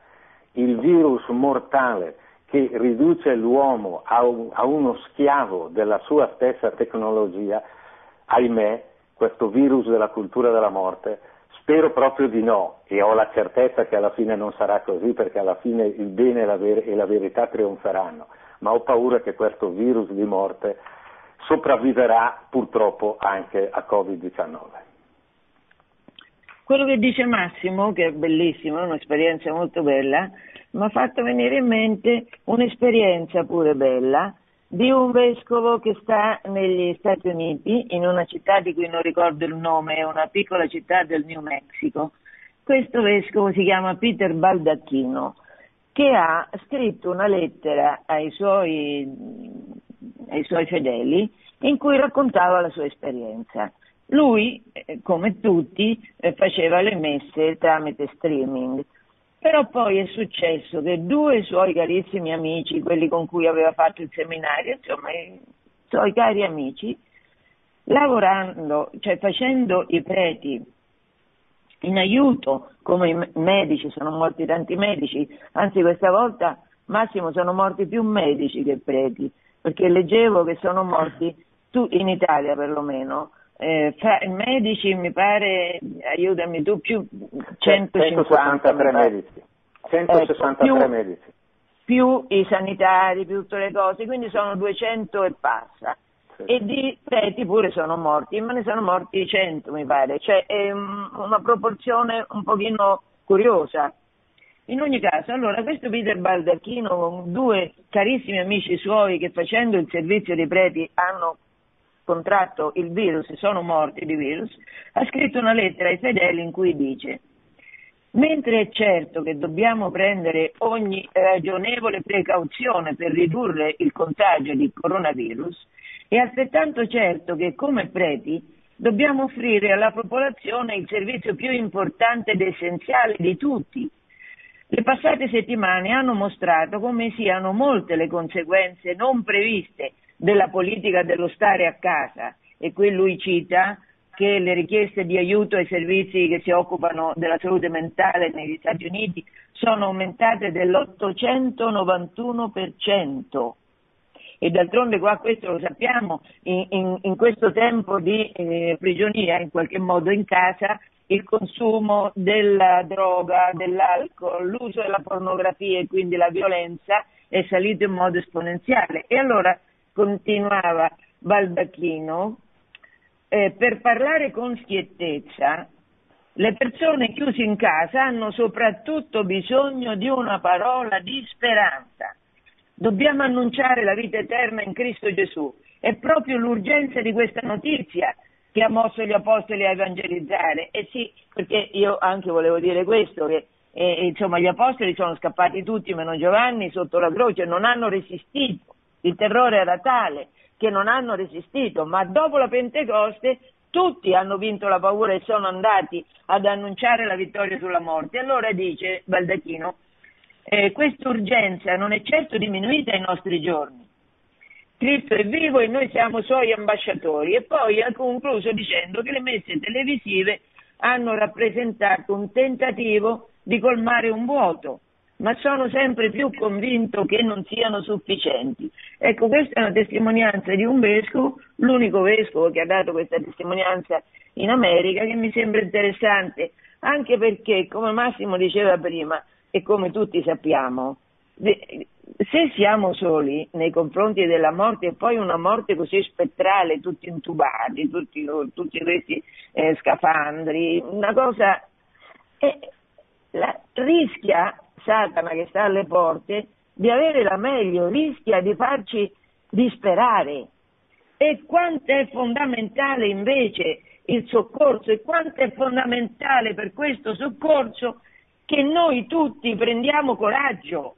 Il virus mortale che riduce l'uomo a, un, a uno schiavo della sua stessa tecnologia, ahimè, questo virus della cultura della morte, spero proprio di no e ho la certezza che alla fine non sarà così perché alla fine il bene e la, ver- e la verità trionferanno, ma ho paura che questo virus di morte sopravviverà purtroppo anche a Covid-19. Quello che dice Massimo, che è bellissimo, è un'esperienza molto bella, mi ha fatto venire in mente un'esperienza pure bella di un vescovo che sta negli Stati Uniti, in una città di cui non ricordo il nome, è una piccola città del New Mexico. Questo vescovo si chiama Peter Baldacchino, che ha scritto una lettera ai suoi, ai suoi fedeli in cui raccontava la sua esperienza. Lui, eh, come tutti, eh, faceva le messe tramite streaming, però poi è successo che due suoi carissimi amici, quelli con cui aveva fatto il seminario, insomma, i suoi cari amici, lavorando, cioè facendo i preti in aiuto, come i medici, sono morti tanti medici, anzi questa volta Massimo sono morti più medici che preti, perché leggevo che sono morti, in Italia perlomeno, eh, fra, medici mi pare, aiutami tu, più 163 medici. 163 ecco, più, medici. Più i sanitari, più tutte le cose, quindi sono 200 e passa. Sì. E di preti pure sono morti, ma ne sono morti 100 mi pare, cioè è una proporzione un pochino curiosa. In ogni caso, allora, questo Peter Baldacchino con due carissimi amici suoi che facendo il servizio dei preti hanno contratto il virus e sono morti di virus, ha scritto una lettera ai fedeli in cui dice Mentre è certo che dobbiamo prendere ogni ragionevole precauzione per ridurre il contagio di coronavirus, è altrettanto certo che come preti dobbiamo offrire alla popolazione il servizio più importante ed essenziale di tutti. Le passate settimane hanno mostrato come siano molte le conseguenze non previste della politica dello stare a casa e qui lui cita che le richieste di aiuto ai servizi che si occupano della salute mentale negli Stati Uniti sono aumentate dell'891% e d'altronde qua questo lo sappiamo, in, in, in questo tempo di eh, prigionia in qualche modo in casa il consumo della droga, dell'alcol, l'uso della pornografia e quindi la violenza è salito in modo esponenziale. E allora continuava Baldacchino, eh, per parlare con schiettezza, le persone chiuse in casa hanno soprattutto bisogno di una parola di speranza. Dobbiamo annunciare la vita eterna in Cristo Gesù. È proprio l'urgenza di questa notizia che ha mosso gli apostoli a evangelizzare. E sì, perché io anche volevo dire questo, che eh, insomma gli apostoli sono scappati tutti meno Giovanni sotto la croce, non hanno resistito il terrore era tale che non hanno resistito, ma dopo la Pentecoste tutti hanno vinto la paura e sono andati ad annunciare la vittoria sulla morte. Allora dice Baldacchino, eh, questa urgenza non è certo diminuita ai nostri giorni. Cristo è vivo e noi siamo suoi ambasciatori. E poi ha concluso dicendo che le messe televisive hanno rappresentato un tentativo di colmare un vuoto ma sono sempre più convinto che non siano sufficienti. Ecco, questa è una testimonianza di un vescovo, l'unico vescovo che ha dato questa testimonianza in America, che mi sembra interessante, anche perché, come Massimo diceva prima, e come tutti sappiamo, se siamo soli nei confronti della morte e poi una morte così spettrale, tutti intubati, tutti, tutti questi eh, scafandri, una cosa eh, la, rischia Satana che sta alle porte di avere la meglio, rischia di farci disperare. E quanto è fondamentale invece il soccorso e quanto è fondamentale per questo soccorso che noi tutti prendiamo coraggio,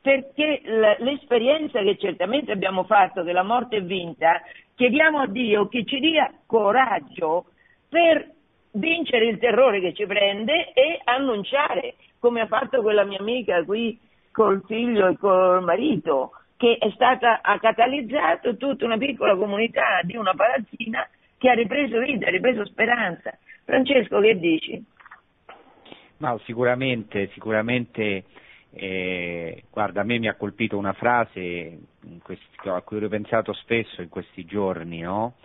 perché l'esperienza che certamente abbiamo fatto che la morte è vinta, chiediamo a Dio che ci dia coraggio per vincere il terrore che ci prende e annunciare, come ha fatto quella mia amica qui col figlio e col marito, che è stata, ha catalizzato tutta una piccola comunità di una palazzina che ha ripreso vita, ha ripreso speranza. Francesco, che dici? No, sicuramente, sicuramente, eh, guarda, a me mi ha colpito una frase questi, a cui ho pensato spesso in questi giorni, no?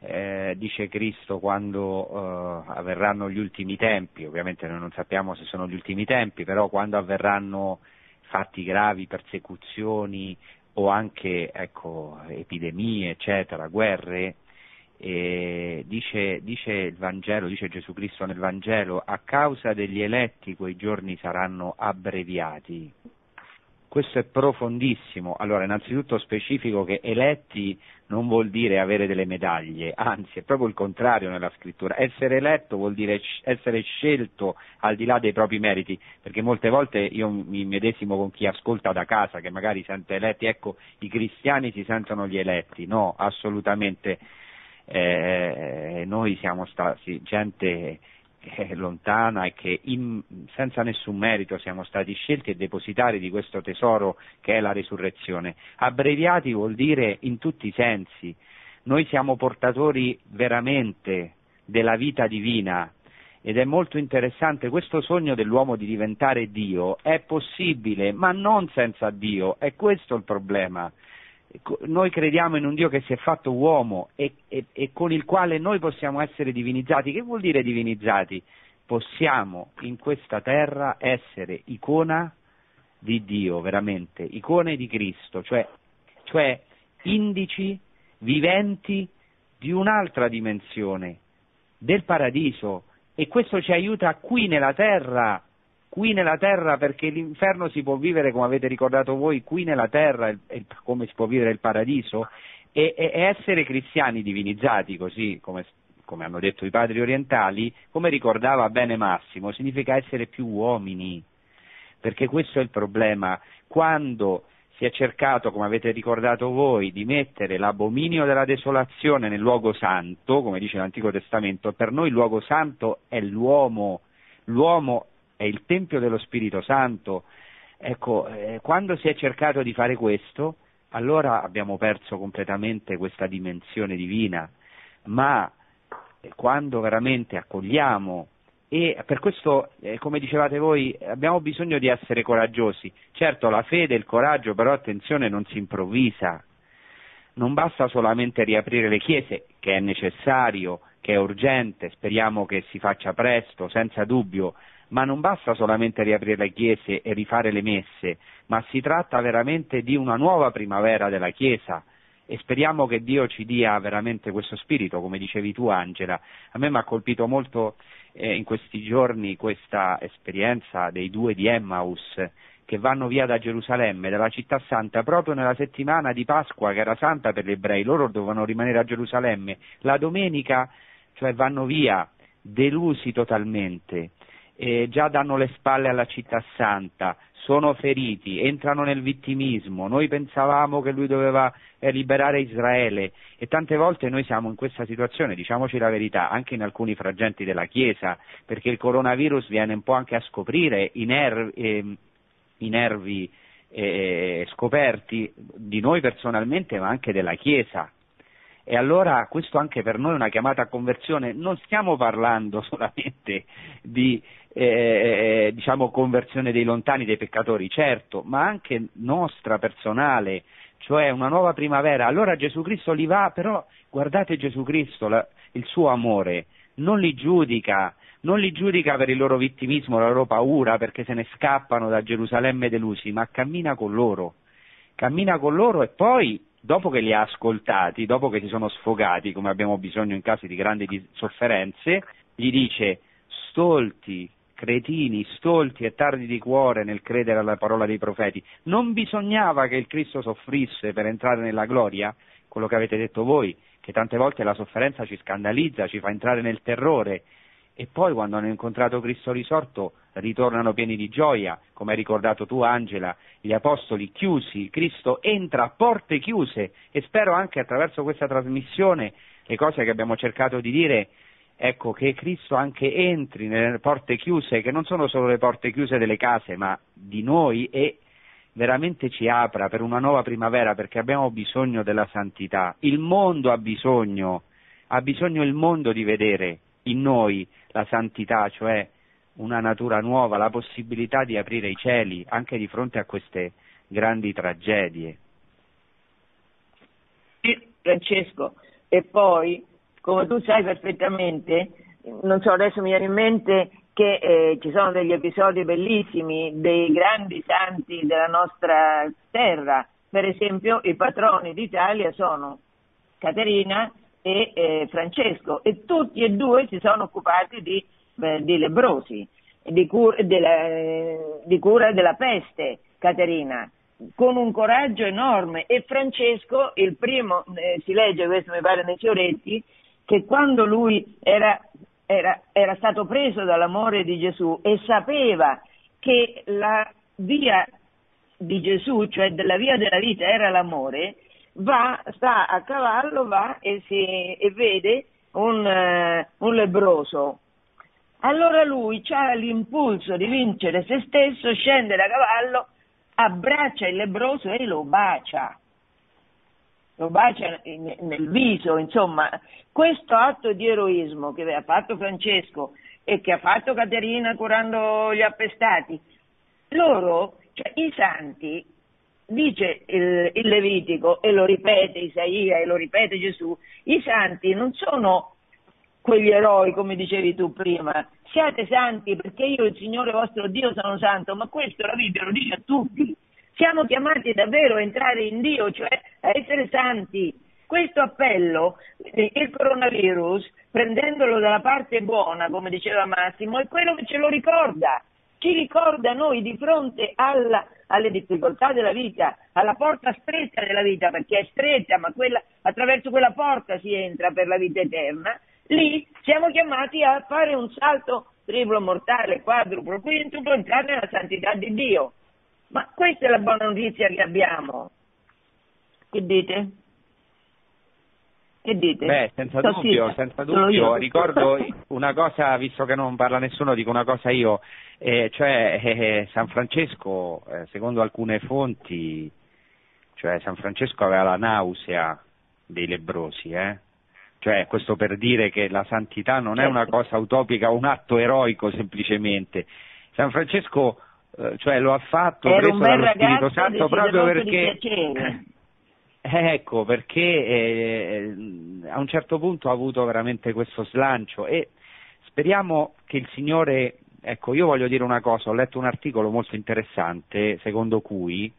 Eh, dice Cristo quando eh, avverranno gli ultimi tempi, ovviamente noi non sappiamo se sono gli ultimi tempi, però quando avverranno fatti gravi, persecuzioni o anche ecco, epidemie, eccetera, guerre, eh, dice, dice, il Vangelo, dice Gesù Cristo nel Vangelo, a causa degli eletti quei giorni saranno abbreviati. Questo è profondissimo. Allora, innanzitutto specifico che eletti non vuol dire avere delle medaglie, anzi è proprio il contrario nella scrittura. Essere eletto vuol dire essere scelto al di là dei propri meriti, perché molte volte io mi medesimo con chi ascolta da casa, che magari sente eletti, ecco, i cristiani si sentono gli eletti, no, assolutamente. Eh, noi siamo stati gente è lontana e che in, senza nessun merito siamo stati scelti e depositari di questo tesoro che è la risurrezione. Abbreviati vuol dire in tutti i sensi. Noi siamo portatori veramente della vita divina ed è molto interessante questo sogno dell'uomo di diventare Dio è possibile, ma non senza Dio, è questo il problema noi crediamo in un Dio che si è fatto uomo e, e, e, con il quale noi possiamo essere divinizzati. Che vuol dire divinizzati? Possiamo in questa terra essere icona di Dio, veramente, icone di Cristo, cioè, cioè indici viventi di un'altra dimensione, del paradiso. E questo ci aiuta qui nella terra qui nella terra perché l'inferno si può vivere come avete ricordato voi qui nella terra come si può vivere il paradiso e, e essere cristiani divinizzati così come, come hanno detto i padri orientali come ricordava bene Massimo significa essere più uomini perché questo è il problema. Quando si è cercato, come avete ricordato voi, di mettere l'abominio della desolazione nel luogo santo, come dice l'Antico Testamento, per noi il luogo santo è l'uomo, l'uomo è il Tempio dello Spirito Santo. Ecco, eh, quando si è cercato di fare questo, allora abbiamo perso completamente questa dimensione divina, ma eh, quando veramente accogliamo e per questo, eh, come dicevate voi, abbiamo bisogno di essere coraggiosi. Certo, la fede e il coraggio, però attenzione, non si improvvisa. Non basta solamente riaprire le chiese, che è necessario, che è urgente, speriamo che si faccia presto, senza dubbio, ma non basta solamente riaprire le chiese e rifare le messe, ma si tratta veramente di una nuova primavera della Chiesa e speriamo che Dio ci dia veramente questo spirito, come dicevi tu Angela. A me mi ha colpito molto eh, in questi giorni questa esperienza dei due di Emmaus che vanno via da Gerusalemme, dalla città santa, proprio nella settimana di Pasqua che era santa per gli ebrei, loro dovevano rimanere a Gerusalemme, la domenica, cioè vanno via delusi totalmente eh, già danno le spalle alla città santa, sono feriti, entrano nel vittimismo, noi pensavamo che lui doveva eh, liberare Israele e tante volte noi siamo in questa situazione, diciamoci la verità, anche in alcuni frangenti della Chiesa, perché il coronavirus viene un po' anche a scoprire i nervi, eh, i nervi scoperti di noi personalmente ma anche della Chiesa e allora questo anche per noi è una chiamata a conversione, non stiamo parlando (laughs) solamente di eh, diciamo, conversione dei lontani, dei peccatori, certo, ma anche nostra, personale, cioè una nuova primavera. Allora Gesù Cristo li va, però guardate Gesù Cristo, la, il suo amore, non li giudica, non li giudica per il loro vittimismo, la loro paura, perché se ne scappano da Gerusalemme delusi, ma cammina con loro, cammina con loro e poi dopo che li ha ascoltati, dopo che si sono sfogati, come abbiamo bisogno in casi di grandi sofferenze, gli dice stolti, cretini, stolti e tardi di cuore nel credere alla parola dei profeti, non bisognava che il Cristo soffrisse per entrare nella gloria? Quello che avete detto voi, che tante volte la sofferenza ci scandalizza, ci fa entrare nel terrore, e poi quando hanno incontrato Cristo risorto ritornano pieni di gioia, come hai ricordato tu Angela, gli apostoli chiusi, Cristo entra a porte chiuse. E spero anche attraverso questa trasmissione le cose che abbiamo cercato di dire, ecco che Cristo anche entri nelle porte chiuse, che non sono solo le porte chiuse delle case, ma di noi e veramente ci apra per una nuova primavera perché abbiamo bisogno della santità. Il mondo ha bisogno, ha bisogno il mondo di vedere in noi la santità, cioè una natura nuova, la possibilità di aprire i cieli anche di fronte a queste grandi tragedie. Francesco, e poi, come tu sai perfettamente, non so, adesso mi viene in mente che eh, ci sono degli episodi bellissimi dei grandi santi della nostra terra, per esempio i patroni d'Italia sono Caterina e eh, Francesco. E tutti e due si sono occupati di, eh, di lebrosi, di, cur- della, di cura della peste, Caterina con un coraggio enorme. E Francesco, il primo, eh, si legge questo mi pare nei fioretti, che quando lui era, era, era, stato preso dall'amore di Gesù e sapeva che la via di Gesù, cioè della via della vita era l'amore, va, sta a cavallo, va e, si, e vede un, uh, un lebroso. Allora lui ha l'impulso di vincere se stesso, scende da cavallo, abbraccia il lebroso e lo bacia. Lo bacia nel viso, insomma, questo atto di eroismo che ha fatto Francesco e che ha fatto Caterina curando gli appestati, loro, cioè i santi, dice il, il, Levitico e lo ripete Isaia e lo ripete Gesù, i santi non sono quegli eroi come dicevi tu prima, siate santi perché io il Signore vostro Dio sono santo, ma questo la Bibbia lo dice a tutti, siamo chiamati davvero a entrare in Dio, cioè a essere santi. Questo appello, il coronavirus, prendendolo dalla parte buona, come diceva Massimo, è quello che ce lo ricorda, ci ricorda noi di fronte alla, alle difficoltà della vita, alla porta stretta della vita, perché è stretta, ma quella, attraverso quella porta si entra per la vita eterna, lì siamo chiamati a fare un salto triplo, mortale, quadruplo, quintuplo, entrare nella santità di Dio. Ma questa è la buona notizia che abbiamo. Che dite? Che dite? Beh, senza dubbio, senza dubbio. Ricordo una cosa, visto che non parla nessuno, dico una cosa io, eh, cioè eh, San Francesco, eh, secondo alcune fonti, cioè San Francesco aveva la nausea dei lebrosi, eh? Cioè, questo per dire che la santità non è una certo. cosa utopica, un atto eroico semplicemente. San Francesco eh, cioè, lo ha fatto Era preso dallo Spirito Santo proprio perché (clears throat) eh, ecco, perché eh, a un certo punto ha avuto veramente questo slancio e speriamo che il Signore, ecco, io voglio dire una cosa, ho letto un articolo molto interessante secondo cui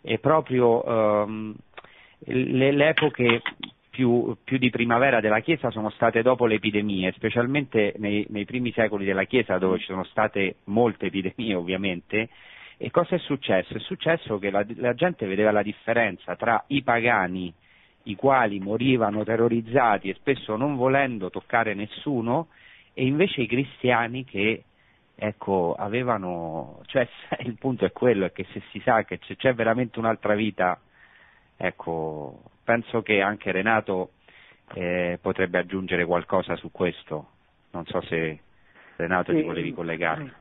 è proprio ehm, le, epoche più, più, di primavera della Chiesa sono state dopo le epidemie, specialmente nei, nei, primi secoli della Chiesa dove ci sono state molte epidemie ovviamente. E cosa è successo? È successo che la, la gente vedeva la differenza tra i pagani, i quali morivano terrorizzati e spesso non volendo toccare nessuno, e invece i cristiani che ecco, avevano, cioè (laughs) il punto è quello, è che se si sa che c'è, c'è veramente un'altra vita, ecco, penso che anche Renato eh, potrebbe aggiungere qualcosa su questo. Non so se Renato sì, ti volevi collegare.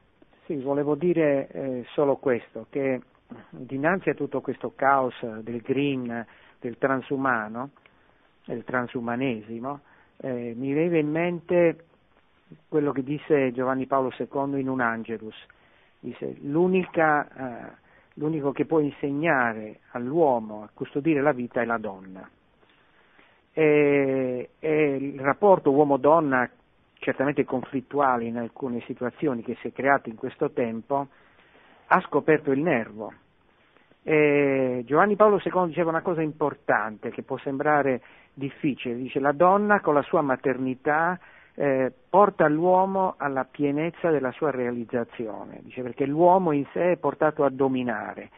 Sì, volevo dire eh, solo questo, che dinanzi a tutto questo caos del green, del transumano, del transumanesimo, eh, mi viene in mente quello che disse Giovanni Paolo II in un Angelus. Disse, l'unica eh, l'unico che può insegnare all'uomo a custodire la vita è la donna. E, e il rapporto uomo-donna, certamente conflittuale in alcune situazioni che si è creato in questo tempo, ha scoperto il nervo. E Giovanni Paolo II diceva una cosa importante che può sembrare difficile, dice la donna con la sua maternità eh, porta l'uomo alla pienezza della sua realizzazione, dice, perché l'uomo in sé è portato a dominare.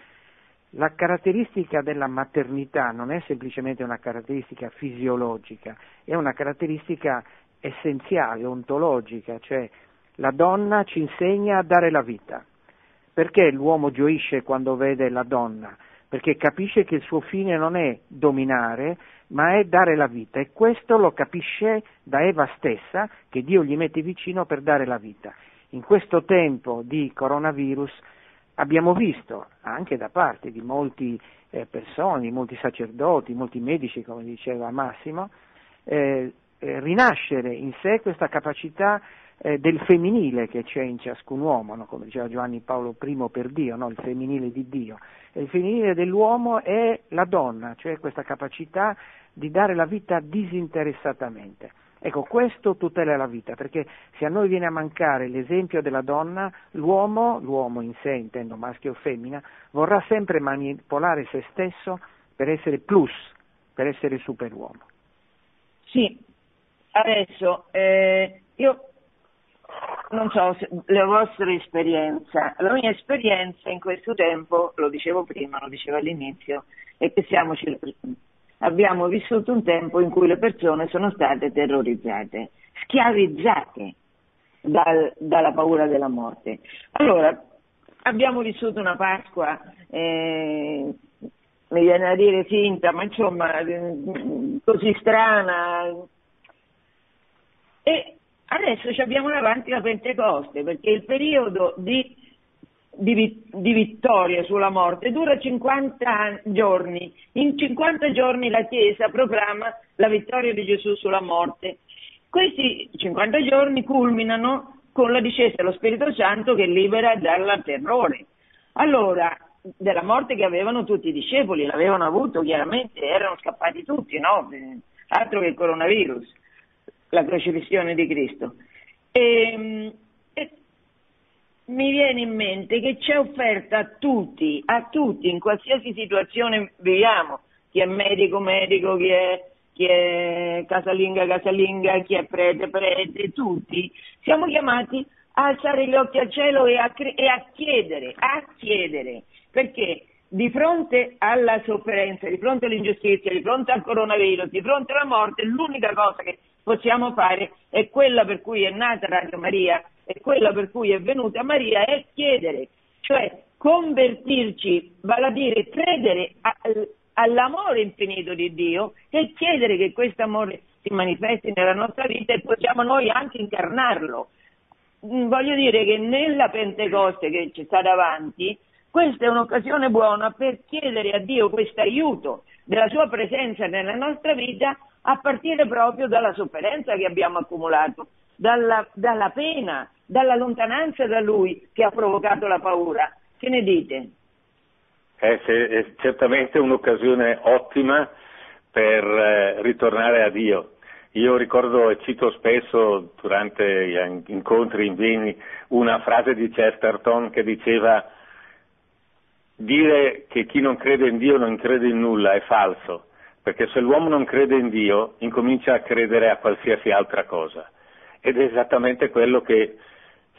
La caratteristica della maternità non è semplicemente una caratteristica fisiologica, è una caratteristica essenziale, ontologica, cioè la donna ci insegna a dare la vita. Perché l'uomo gioisce quando vede la donna? Perché capisce che il suo fine non è dominare, ma è dare la vita e questo lo capisce da Eva stessa, che Dio gli mette vicino per dare la vita. In questo tempo di coronavirus abbiamo visto anche da parte di molte eh, persone, molti sacerdoti, molti medici, come diceva Massimo, eh, eh, rinascere in sé questa capacità eh, del femminile che c'è in ciascun uomo, no? come diceva Giovanni Paolo I per Dio, no? il femminile di Dio. E il femminile dell'uomo è la donna, cioè questa capacità di dare la vita disinteressatamente. Ecco, questo tutela la vita, perché se a noi viene a mancare l'esempio della donna, l'uomo, l'uomo in sé, intendo maschio o femmina, vorrà sempre manipolare se stesso per essere plus, per essere superuomo. Sì, adesso eh, io non so se, la vostra esperienza, la mia esperienza in questo tempo, lo dicevo prima, lo dicevo all'inizio, è che siamo abbiamo vissuto un tempo in cui le persone sono state terrorizzate, schiavizzate dal, dalla paura della morte. Allora, abbiamo vissuto una Pasqua, eh, mi viene a dire finta, ma insomma così strana. E adesso ci abbiamo davanti la Pentecoste, perché il periodo di di, di, vittoria sulla morte dura 50 giorni. In 50 giorni la Chiesa proclama la vittoria di Gesù sulla morte. Questi 50 giorni culminano con la discesa dello Spirito Santo che libera dal terrore. Allora, della morte che avevano tutti i discepoli, l'avevano avuto chiaramente, erano scappati tutti, no? Altro che il coronavirus, la crocifissione di Cristo. E, mi viene in mente che c'è offerta a tutti, a tutti, in qualsiasi situazione viviamo, chi è medico, medico, chi è, chi è casalinga, casalinga, chi è prete, prete, tutti, siamo chiamati a alzare gli occhi al cielo e a, e a chiedere, a chiedere, perché di fronte alla sofferenza, di fronte all'ingiustizia, di fronte al coronavirus, di fronte alla morte, l'unica cosa che possiamo fare è quella per cui è nata Radio Maria, e quella per cui è venuta Maria è chiedere, cioè convertirci, vale a dire credere all'amore infinito di Dio e chiedere che questo amore si manifesti nella nostra vita e possiamo noi anche incarnarlo. Mm, voglio dire che nella Pentecoste che ci sta davanti, questa è un'occasione buona per chiedere a Dio questo aiuto della sua presenza nella nostra vita a partire proprio dalla sofferenza che abbiamo accumulato, dalla, dalla pena, dalla lontananza da lui che ha provocato la paura. Che ne dite? Eh, è certamente un'occasione ottima per eh, ritornare a Dio. Io ricordo e cito spesso durante gli incontri in Vini una frase di Chesterton che diceva dire che chi non crede in Dio non crede in nulla è falso, perché se l'uomo non crede in Dio incomincia a credere a qualsiasi altra cosa. Ed è esattamente quello che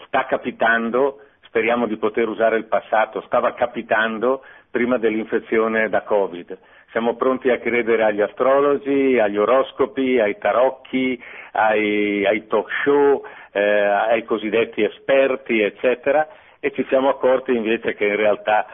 sta capitando, speriamo di poter usare il passato, stava capitando prima dell'infezione da Covid. Siamo pronti a credere agli astrologi, agli oroscopi, ai tarocchi, ai, ai talk show, eh, ai cosiddetti esperti, eccetera, e ci siamo accorti invece che in realtà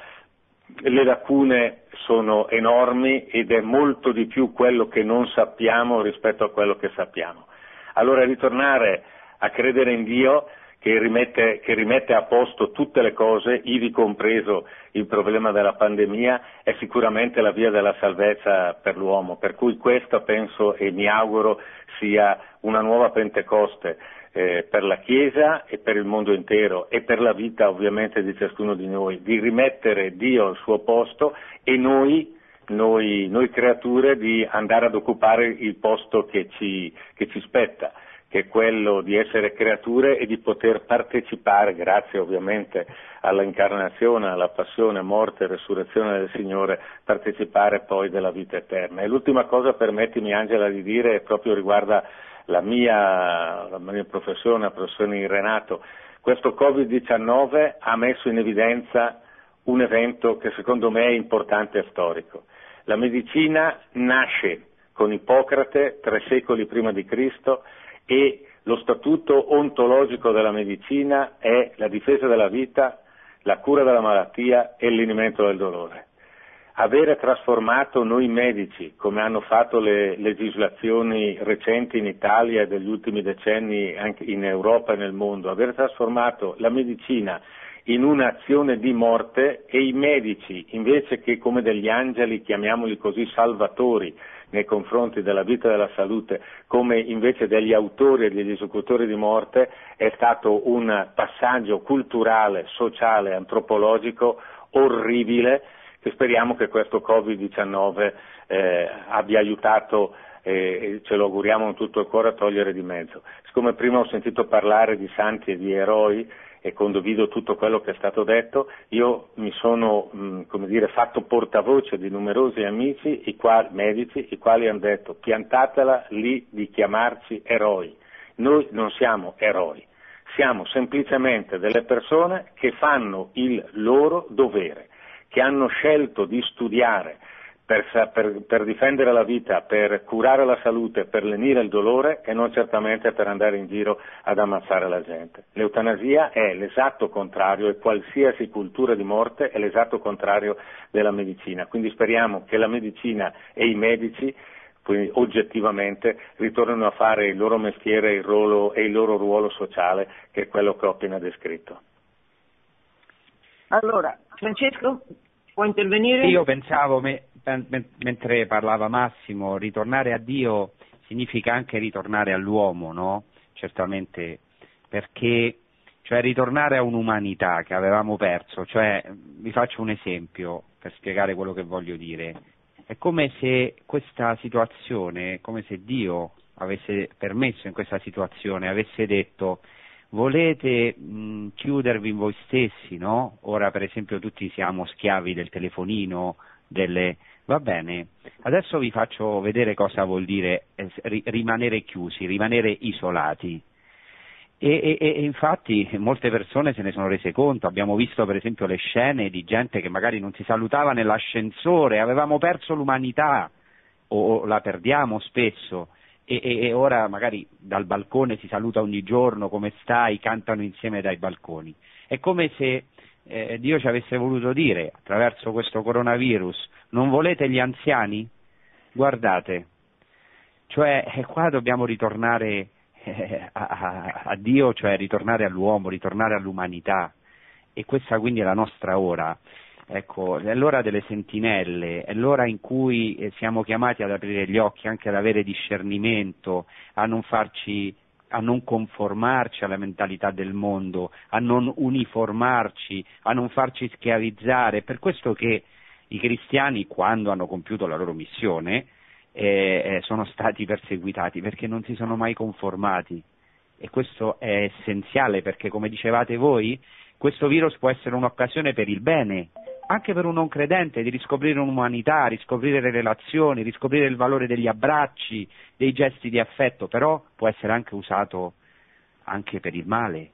le lacune sono enormi ed è molto di più quello che non sappiamo rispetto a quello che sappiamo. Allora ritornare a credere in Dio che rimette, che rimette, a posto tutte le cose, ivi compreso il problema della pandemia, è sicuramente la via della salvezza per l'uomo. Per cui questa penso e mi auguro sia una nuova Pentecoste eh, per la Chiesa e per il mondo intero e per la vita ovviamente di ciascuno di noi, di rimettere Dio al suo posto e noi noi, noi, creature di andare ad occupare il posto che ci, che ci spetta, che è quello di essere creature e di poter partecipare, grazie ovviamente all'incarnazione, alla passione, morte e resurrezione del Signore, partecipare poi della vita eterna. E l'ultima cosa, permettimi Angela di dire, proprio riguarda la mia, la mia professione, la professione di Renato, questo Covid-19 ha messo in evidenza un evento che secondo me è importante e storico. La medicina nasce con Ippocrate tre secoli prima di Cristo e lo statuto ontologico della medicina è la difesa della vita, la cura della malattia e il lenimento del dolore. Avere trasformato noi medici, come hanno fatto le legislazioni recenti in Italia e degli ultimi decenni anche in Europa e nel mondo, aver trasformato la medicina in un'azione di morte e i medici, invece che come degli angeli, chiamiamoli così, salvatori nei confronti della vita e della salute, come invece degli autori e degli esecutori di morte, è stato un passaggio culturale, sociale, antropologico orribile che speriamo che questo Covid-19 eh, abbia aiutato e ce lo auguriamo con tutto il cuore a togliere di mezzo. Siccome prima ho sentito parlare di santi e di eroi, e condivido tutto quello che è stato detto, io mi sono mh, dire, fatto portavoce di numerosi amici, i quali, medici, i quali hanno detto piantatela lì di chiamarci eroi. Noi non siamo eroi, siamo semplicemente delle persone che fanno il loro dovere, che hanno scelto di studiare, per, per, per, difendere la vita, per curare la salute, per lenire il dolore e non certamente per andare in giro ad ammazzare la gente. L'eutanasia è l'esatto contrario e qualsiasi cultura di morte è l'esatto contrario della medicina. Quindi speriamo che la medicina e i medici quindi oggettivamente ritornino a fare il loro mestiere il ruolo, e il loro ruolo sociale che è quello che ho appena descritto. Allora, Francesco, può intervenire? Io pensavo, me, mentre parlava Massimo, ritornare a Dio significa anche ritornare all'uomo, no? Certamente, perché cioè ritornare a un'umanità che avevamo perso, cioè vi faccio un esempio per spiegare quello che voglio dire. È come se questa situazione, come se Dio avesse permesso in questa situazione, avesse detto volete mh, chiudervi in voi stessi, no? Ora per esempio tutti siamo schiavi del telefonino, delle... Va bene, adesso vi faccio vedere cosa vuol dire eh, rimanere chiusi, rimanere isolati. E, e, e, infatti molte persone se ne sono rese conto, abbiamo visto per esempio le scene di gente che magari non si salutava nell'ascensore, avevamo perso l'umanità o la perdiamo spesso e, e, ora magari dal balcone si saluta ogni giorno come stai, cantano insieme dai balconi. È come se eh, Dio ci avesse voluto dire attraverso questo coronavirus non volete gli anziani? Guardate, cioè eh, qua dobbiamo ritornare eh, a, a Dio, cioè ritornare all'uomo, ritornare all'umanità e questa quindi è la nostra ora. Ecco, è l'ora delle sentinelle, è l'ora in cui eh, siamo chiamati ad aprire gli occhi, anche ad avere discernimento, a non farci a non conformarci alla mentalità del mondo, a non uniformarci, a non farci schiavizzare. Per questo che i cristiani, quando hanno compiuto la loro missione, eh, eh, sono stati perseguitati perché non si sono mai conformati. E questo è essenziale perché, come dicevate voi, questo virus può essere un'occasione per il bene, anche per un non credente, di riscoprire un'umanità, riscoprire le relazioni, riscoprire il valore degli abbracci, dei gesti di affetto, però può essere anche usato anche per il male,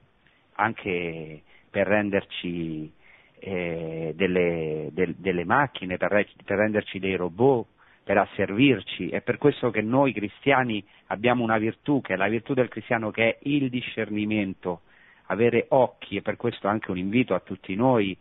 anche per renderci eh, delle, del, delle, macchine, per, per renderci dei robot, per asservirci. È per questo che noi cristiani abbiamo una virtù, che è la virtù del cristiano, che è il discernimento, avere occhi, e per questo anche un invito a tutti noi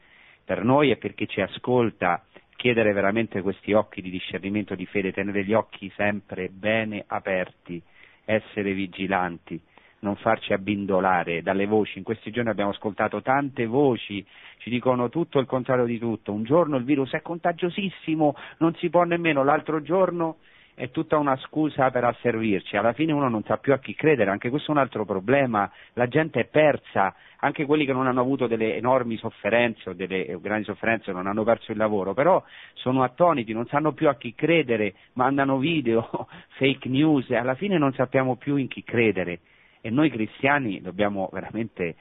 per noi e per chi ci ascolta chiedere veramente questi occhi di discernimento di fede, tenere gli occhi sempre bene aperti, essere vigilanti, non farci abbindolare dalle voci. In questi giorni abbiamo ascoltato tante voci, ci dicono tutto il contrario di tutto. Un giorno il virus è contagiosissimo, non si può nemmeno, l'altro giorno è tutta una scusa per asservirci, alla fine uno non sa più a chi credere, anche questo è un altro problema, la gente è persa, anche quelli che non hanno avuto delle enormi sofferenze o delle eh, grandi sofferenze non hanno perso il lavoro, però sono attoniti, non sanno più a chi credere, mandano video, (laughs) fake news alla fine non sappiamo più in chi credere. E noi cristiani dobbiamo veramente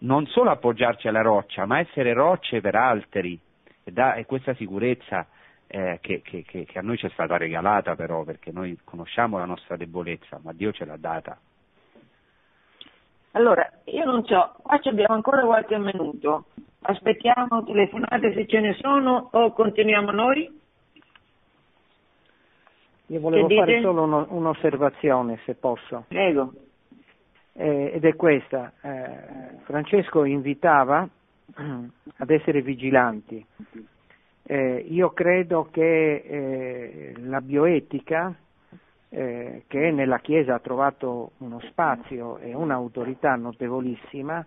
non solo appoggiarci alla roccia, ma essere rocce per altri. E questa sicurezza eh, che, che, che, a noi ci è stata regalata però, perché noi conosciamo la nostra debolezza, ma Dio ce l'ha data. Allora, io non so, qua abbiamo ancora qualche minuto. Aspettiamo telefonate se ce ne sono o continuiamo noi? Io volevo fare solo uno, un'osservazione, se posso. Prego. eh, ed è questa. Eh, Francesco invitava (clears throat) ad essere vigilanti. Eh, io credo che eh, la bioetica, eh, che nella Chiesa ha trovato uno spazio e un'autorità notevolissima,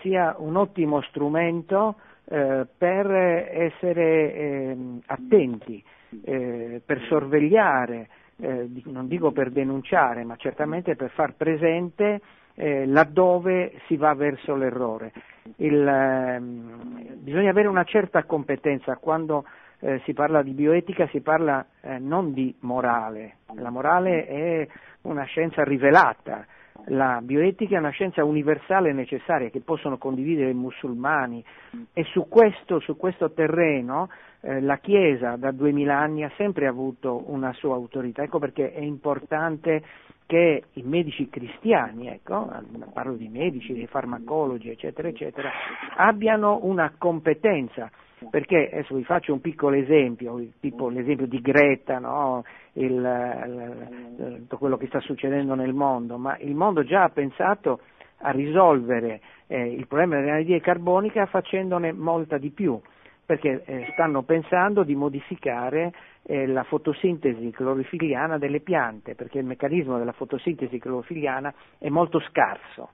sia un ottimo strumento eh, per essere ehm, attenti, eh, per sorvegliare, eh, non dico per denunciare, ma certamente per far presente eh, laddove si va verso l'errore. Il, ehm, bisogna avere una certa competenza quando eh, si parla di bioetica, si parla eh, non di morale, la morale è una scienza rivelata, la bioetica è una scienza universale e necessaria che possono condividere i musulmani. E su questo, su questo terreno eh, la Chiesa da duemila anni ha sempre avuto una sua autorità, ecco perché è importante che i medici cristiani, ecco, parlo di medici, dei farmacologi, eccetera, eccetera, abbiano una competenza perché adesso vi faccio un piccolo esempio, tipo l'esempio di Greta, no? il, il, tutto quello che sta succedendo nel mondo, ma il mondo già ha pensato a risolvere eh, il problema dell'anidride carbonica facendone molta di più, perché eh, stanno pensando di modificare eh, la fotosintesi clorofiliana delle piante, perché il meccanismo della fotosintesi clorofiliana è molto scarso.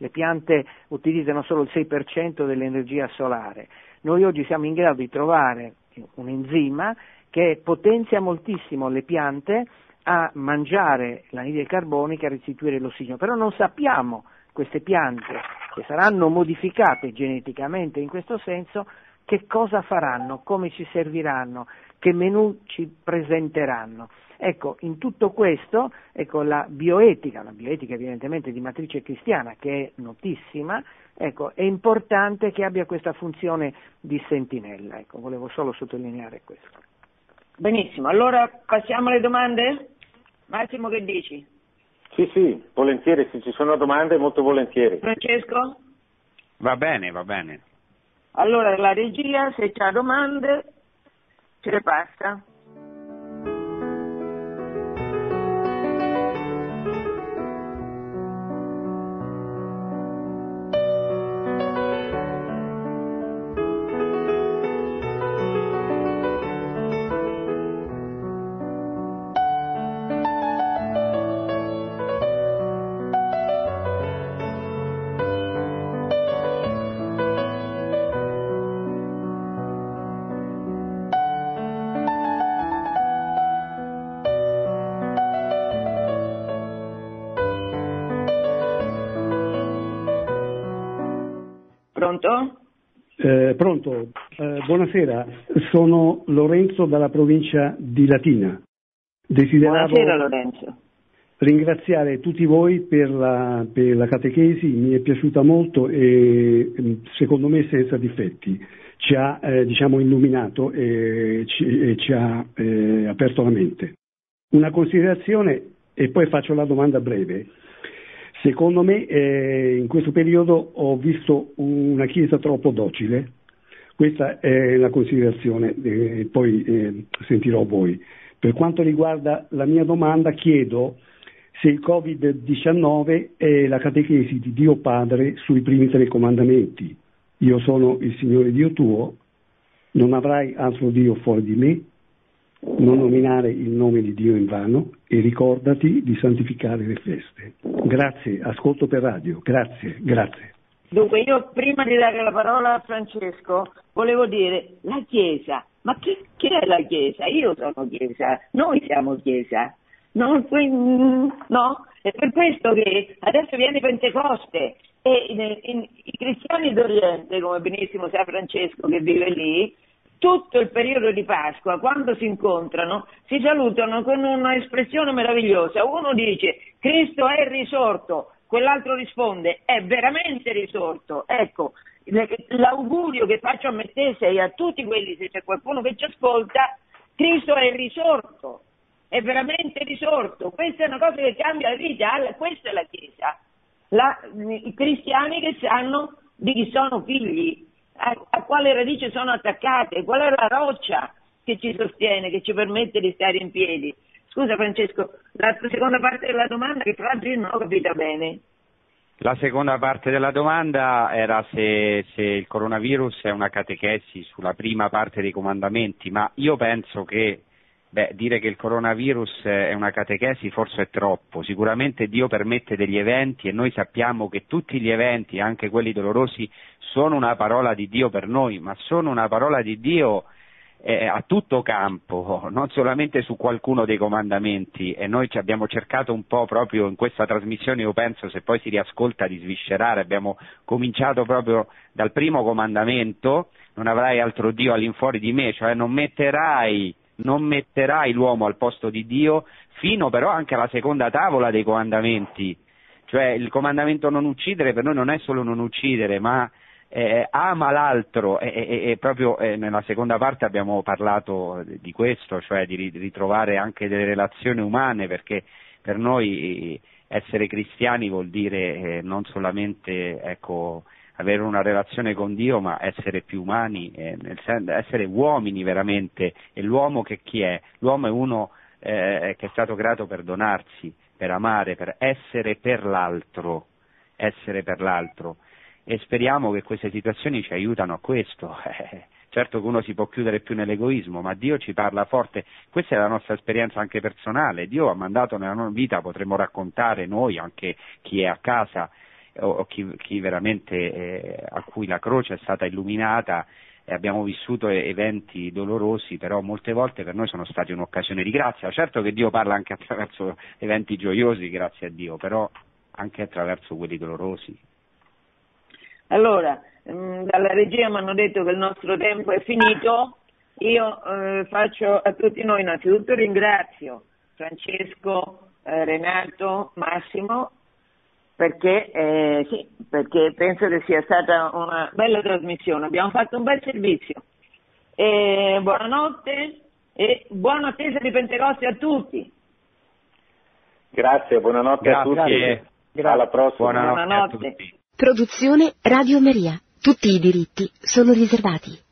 Le piante utilizzano solo il 6% dell'energia solare noi oggi siamo in grado di trovare un enzima che potenzia moltissimo le piante a mangiare l'anidride carbonica e a restituire l'ossigeno, però non sappiamo queste piante che saranno modificate geneticamente in questo senso che cosa faranno, come ci serviranno, che menù ci presenteranno. Ecco, in tutto questo, ecco, la bioetica, la bioetica evidentemente di matrice cristiana, che è notissima, ecco, è importante che abbia questa funzione di sentinella. Ecco, volevo solo sottolineare questo. Benissimo, allora passiamo alle domande? Massimo, che dici? Sì, sì, volentieri, se ci sono domande molto volentieri. Francesco? Va bene, va bene. Allora la regia, se c'ha domande, ce le passa. Eh, pronto, eh, buonasera, sono Lorenzo dalla provincia di Latina. Desideravo buonasera Lorenzo. ringraziare tutti voi per la, per la, catechesi, mi è piaciuta molto e mm, secondo me senza difetti. Ci ha eh, diciamo, illuminato e ci, e ci ha eh, aperto la mente. Una considerazione e poi faccio la domanda breve. Secondo me eh, in questo periodo ho visto una Chiesa troppo docile, questa è la considerazione, eh, poi eh, sentirò voi. Per quanto riguarda la mia domanda chiedo se il Covid-19 è la catechesi di Dio Padre sui primi tre comandamenti. Io sono il Signore Dio tuo, non avrai altro Dio fuori di me, non nominare il nome di Dio in vano e ricordati di santificare le feste. Grazie, ascolto per radio, grazie, grazie. Dunque io prima di dare la parola a Francesco volevo dire la Chiesa, ma chi, chi è la Chiesa? Io sono Chiesa, noi siamo Chiesa. No, no, è per questo che adesso viene Pentecoste e in, in, i cristiani d'Oriente, come benissimo sa Francesco che vive lì, tutto il periodo di Pasqua, quando si incontrano, si salutano con un'espressione meravigliosa. Uno dice Cristo è risorto, quell'altro risponde è veramente risorto. Ecco, l'augurio che faccio a me stessa e a tutti quelli, se c'è qualcuno che ci ascolta, Cristo è risorto, è veramente risorto. Questa è una cosa che cambia la vita, questa è la Chiesa. La, I cristiani che sanno di chi sono figli, a, a quale radice sono attaccate, qual è la roccia che ci sostiene, che ci permette di stare in piedi. Scusa Francesco, la seconda parte della domanda che tra l'altro io non ho capito bene. La seconda parte della domanda era se, se, il coronavirus è una catechesi sulla prima parte dei comandamenti, ma io penso che beh, dire che il coronavirus è una catechesi forse è troppo. Sicuramente Dio permette degli eventi e noi sappiamo che tutti gli eventi, anche quelli dolorosi, sono una parola di Dio per noi, ma sono una parola di Dio eh, a tutto campo, (laughs) non solamente su qualcuno dei comandamenti e noi ci abbiamo cercato un po' proprio in questa trasmissione, io penso se poi si riascolta di sviscerare, abbiamo cominciato proprio dal primo comandamento, non avrai altro Dio all'infuori di me, cioè non metterai, non metterai l'uomo al posto di Dio, fino però anche alla seconda tavola dei comandamenti, cioè il comandamento non uccidere per noi non è solo non uccidere, ma eh, ama l'altro. E, e, e proprio eh, nella seconda parte abbiamo parlato di questo, cioè di ritrovare anche delle relazioni umane perché per noi essere cristiani vuol dire eh, non solamente ecco, avere una relazione con Dio ma essere più umani, eh, senso, essere uomini veramente e l'uomo che chi è? L'uomo è uno eh, che è stato creato per donarsi, per amare, per essere per l'altro, essere per l'altro e speriamo che queste situazioni ci aiutano a questo. (laughs) certo che uno si può chiudere più nell'egoismo, ma Dio ci parla forte. Questa è la nostra esperienza anche personale. Dio ha mandato nella nostra vita, potremmo raccontare noi, anche chi è a casa o, chi, chi veramente eh, a cui la croce è stata illuminata e abbiamo vissuto eventi dolorosi, però molte volte per noi sono stati un'occasione di grazia. Certo che Dio parla anche attraverso eventi gioiosi, grazie a Dio, però anche attraverso quelli dolorosi. Allora, mm, dalla regia mi hanno detto che il nostro tempo è finito, io eh, faccio a tutti noi innanzitutto ringrazio Francesco, eh, Renato, Massimo, perché, eh, sì, perché penso che sia stata una bella trasmissione, abbiamo fatto un bel servizio. E buonanotte e buona attesa di Pentecoste a tutti. Grazie, buonanotte Grazie. a tutti. Grazie. Alla prossima. Buonanotte. buonanotte. Produzione Radio Maria. Tutti i diritti sono riservati.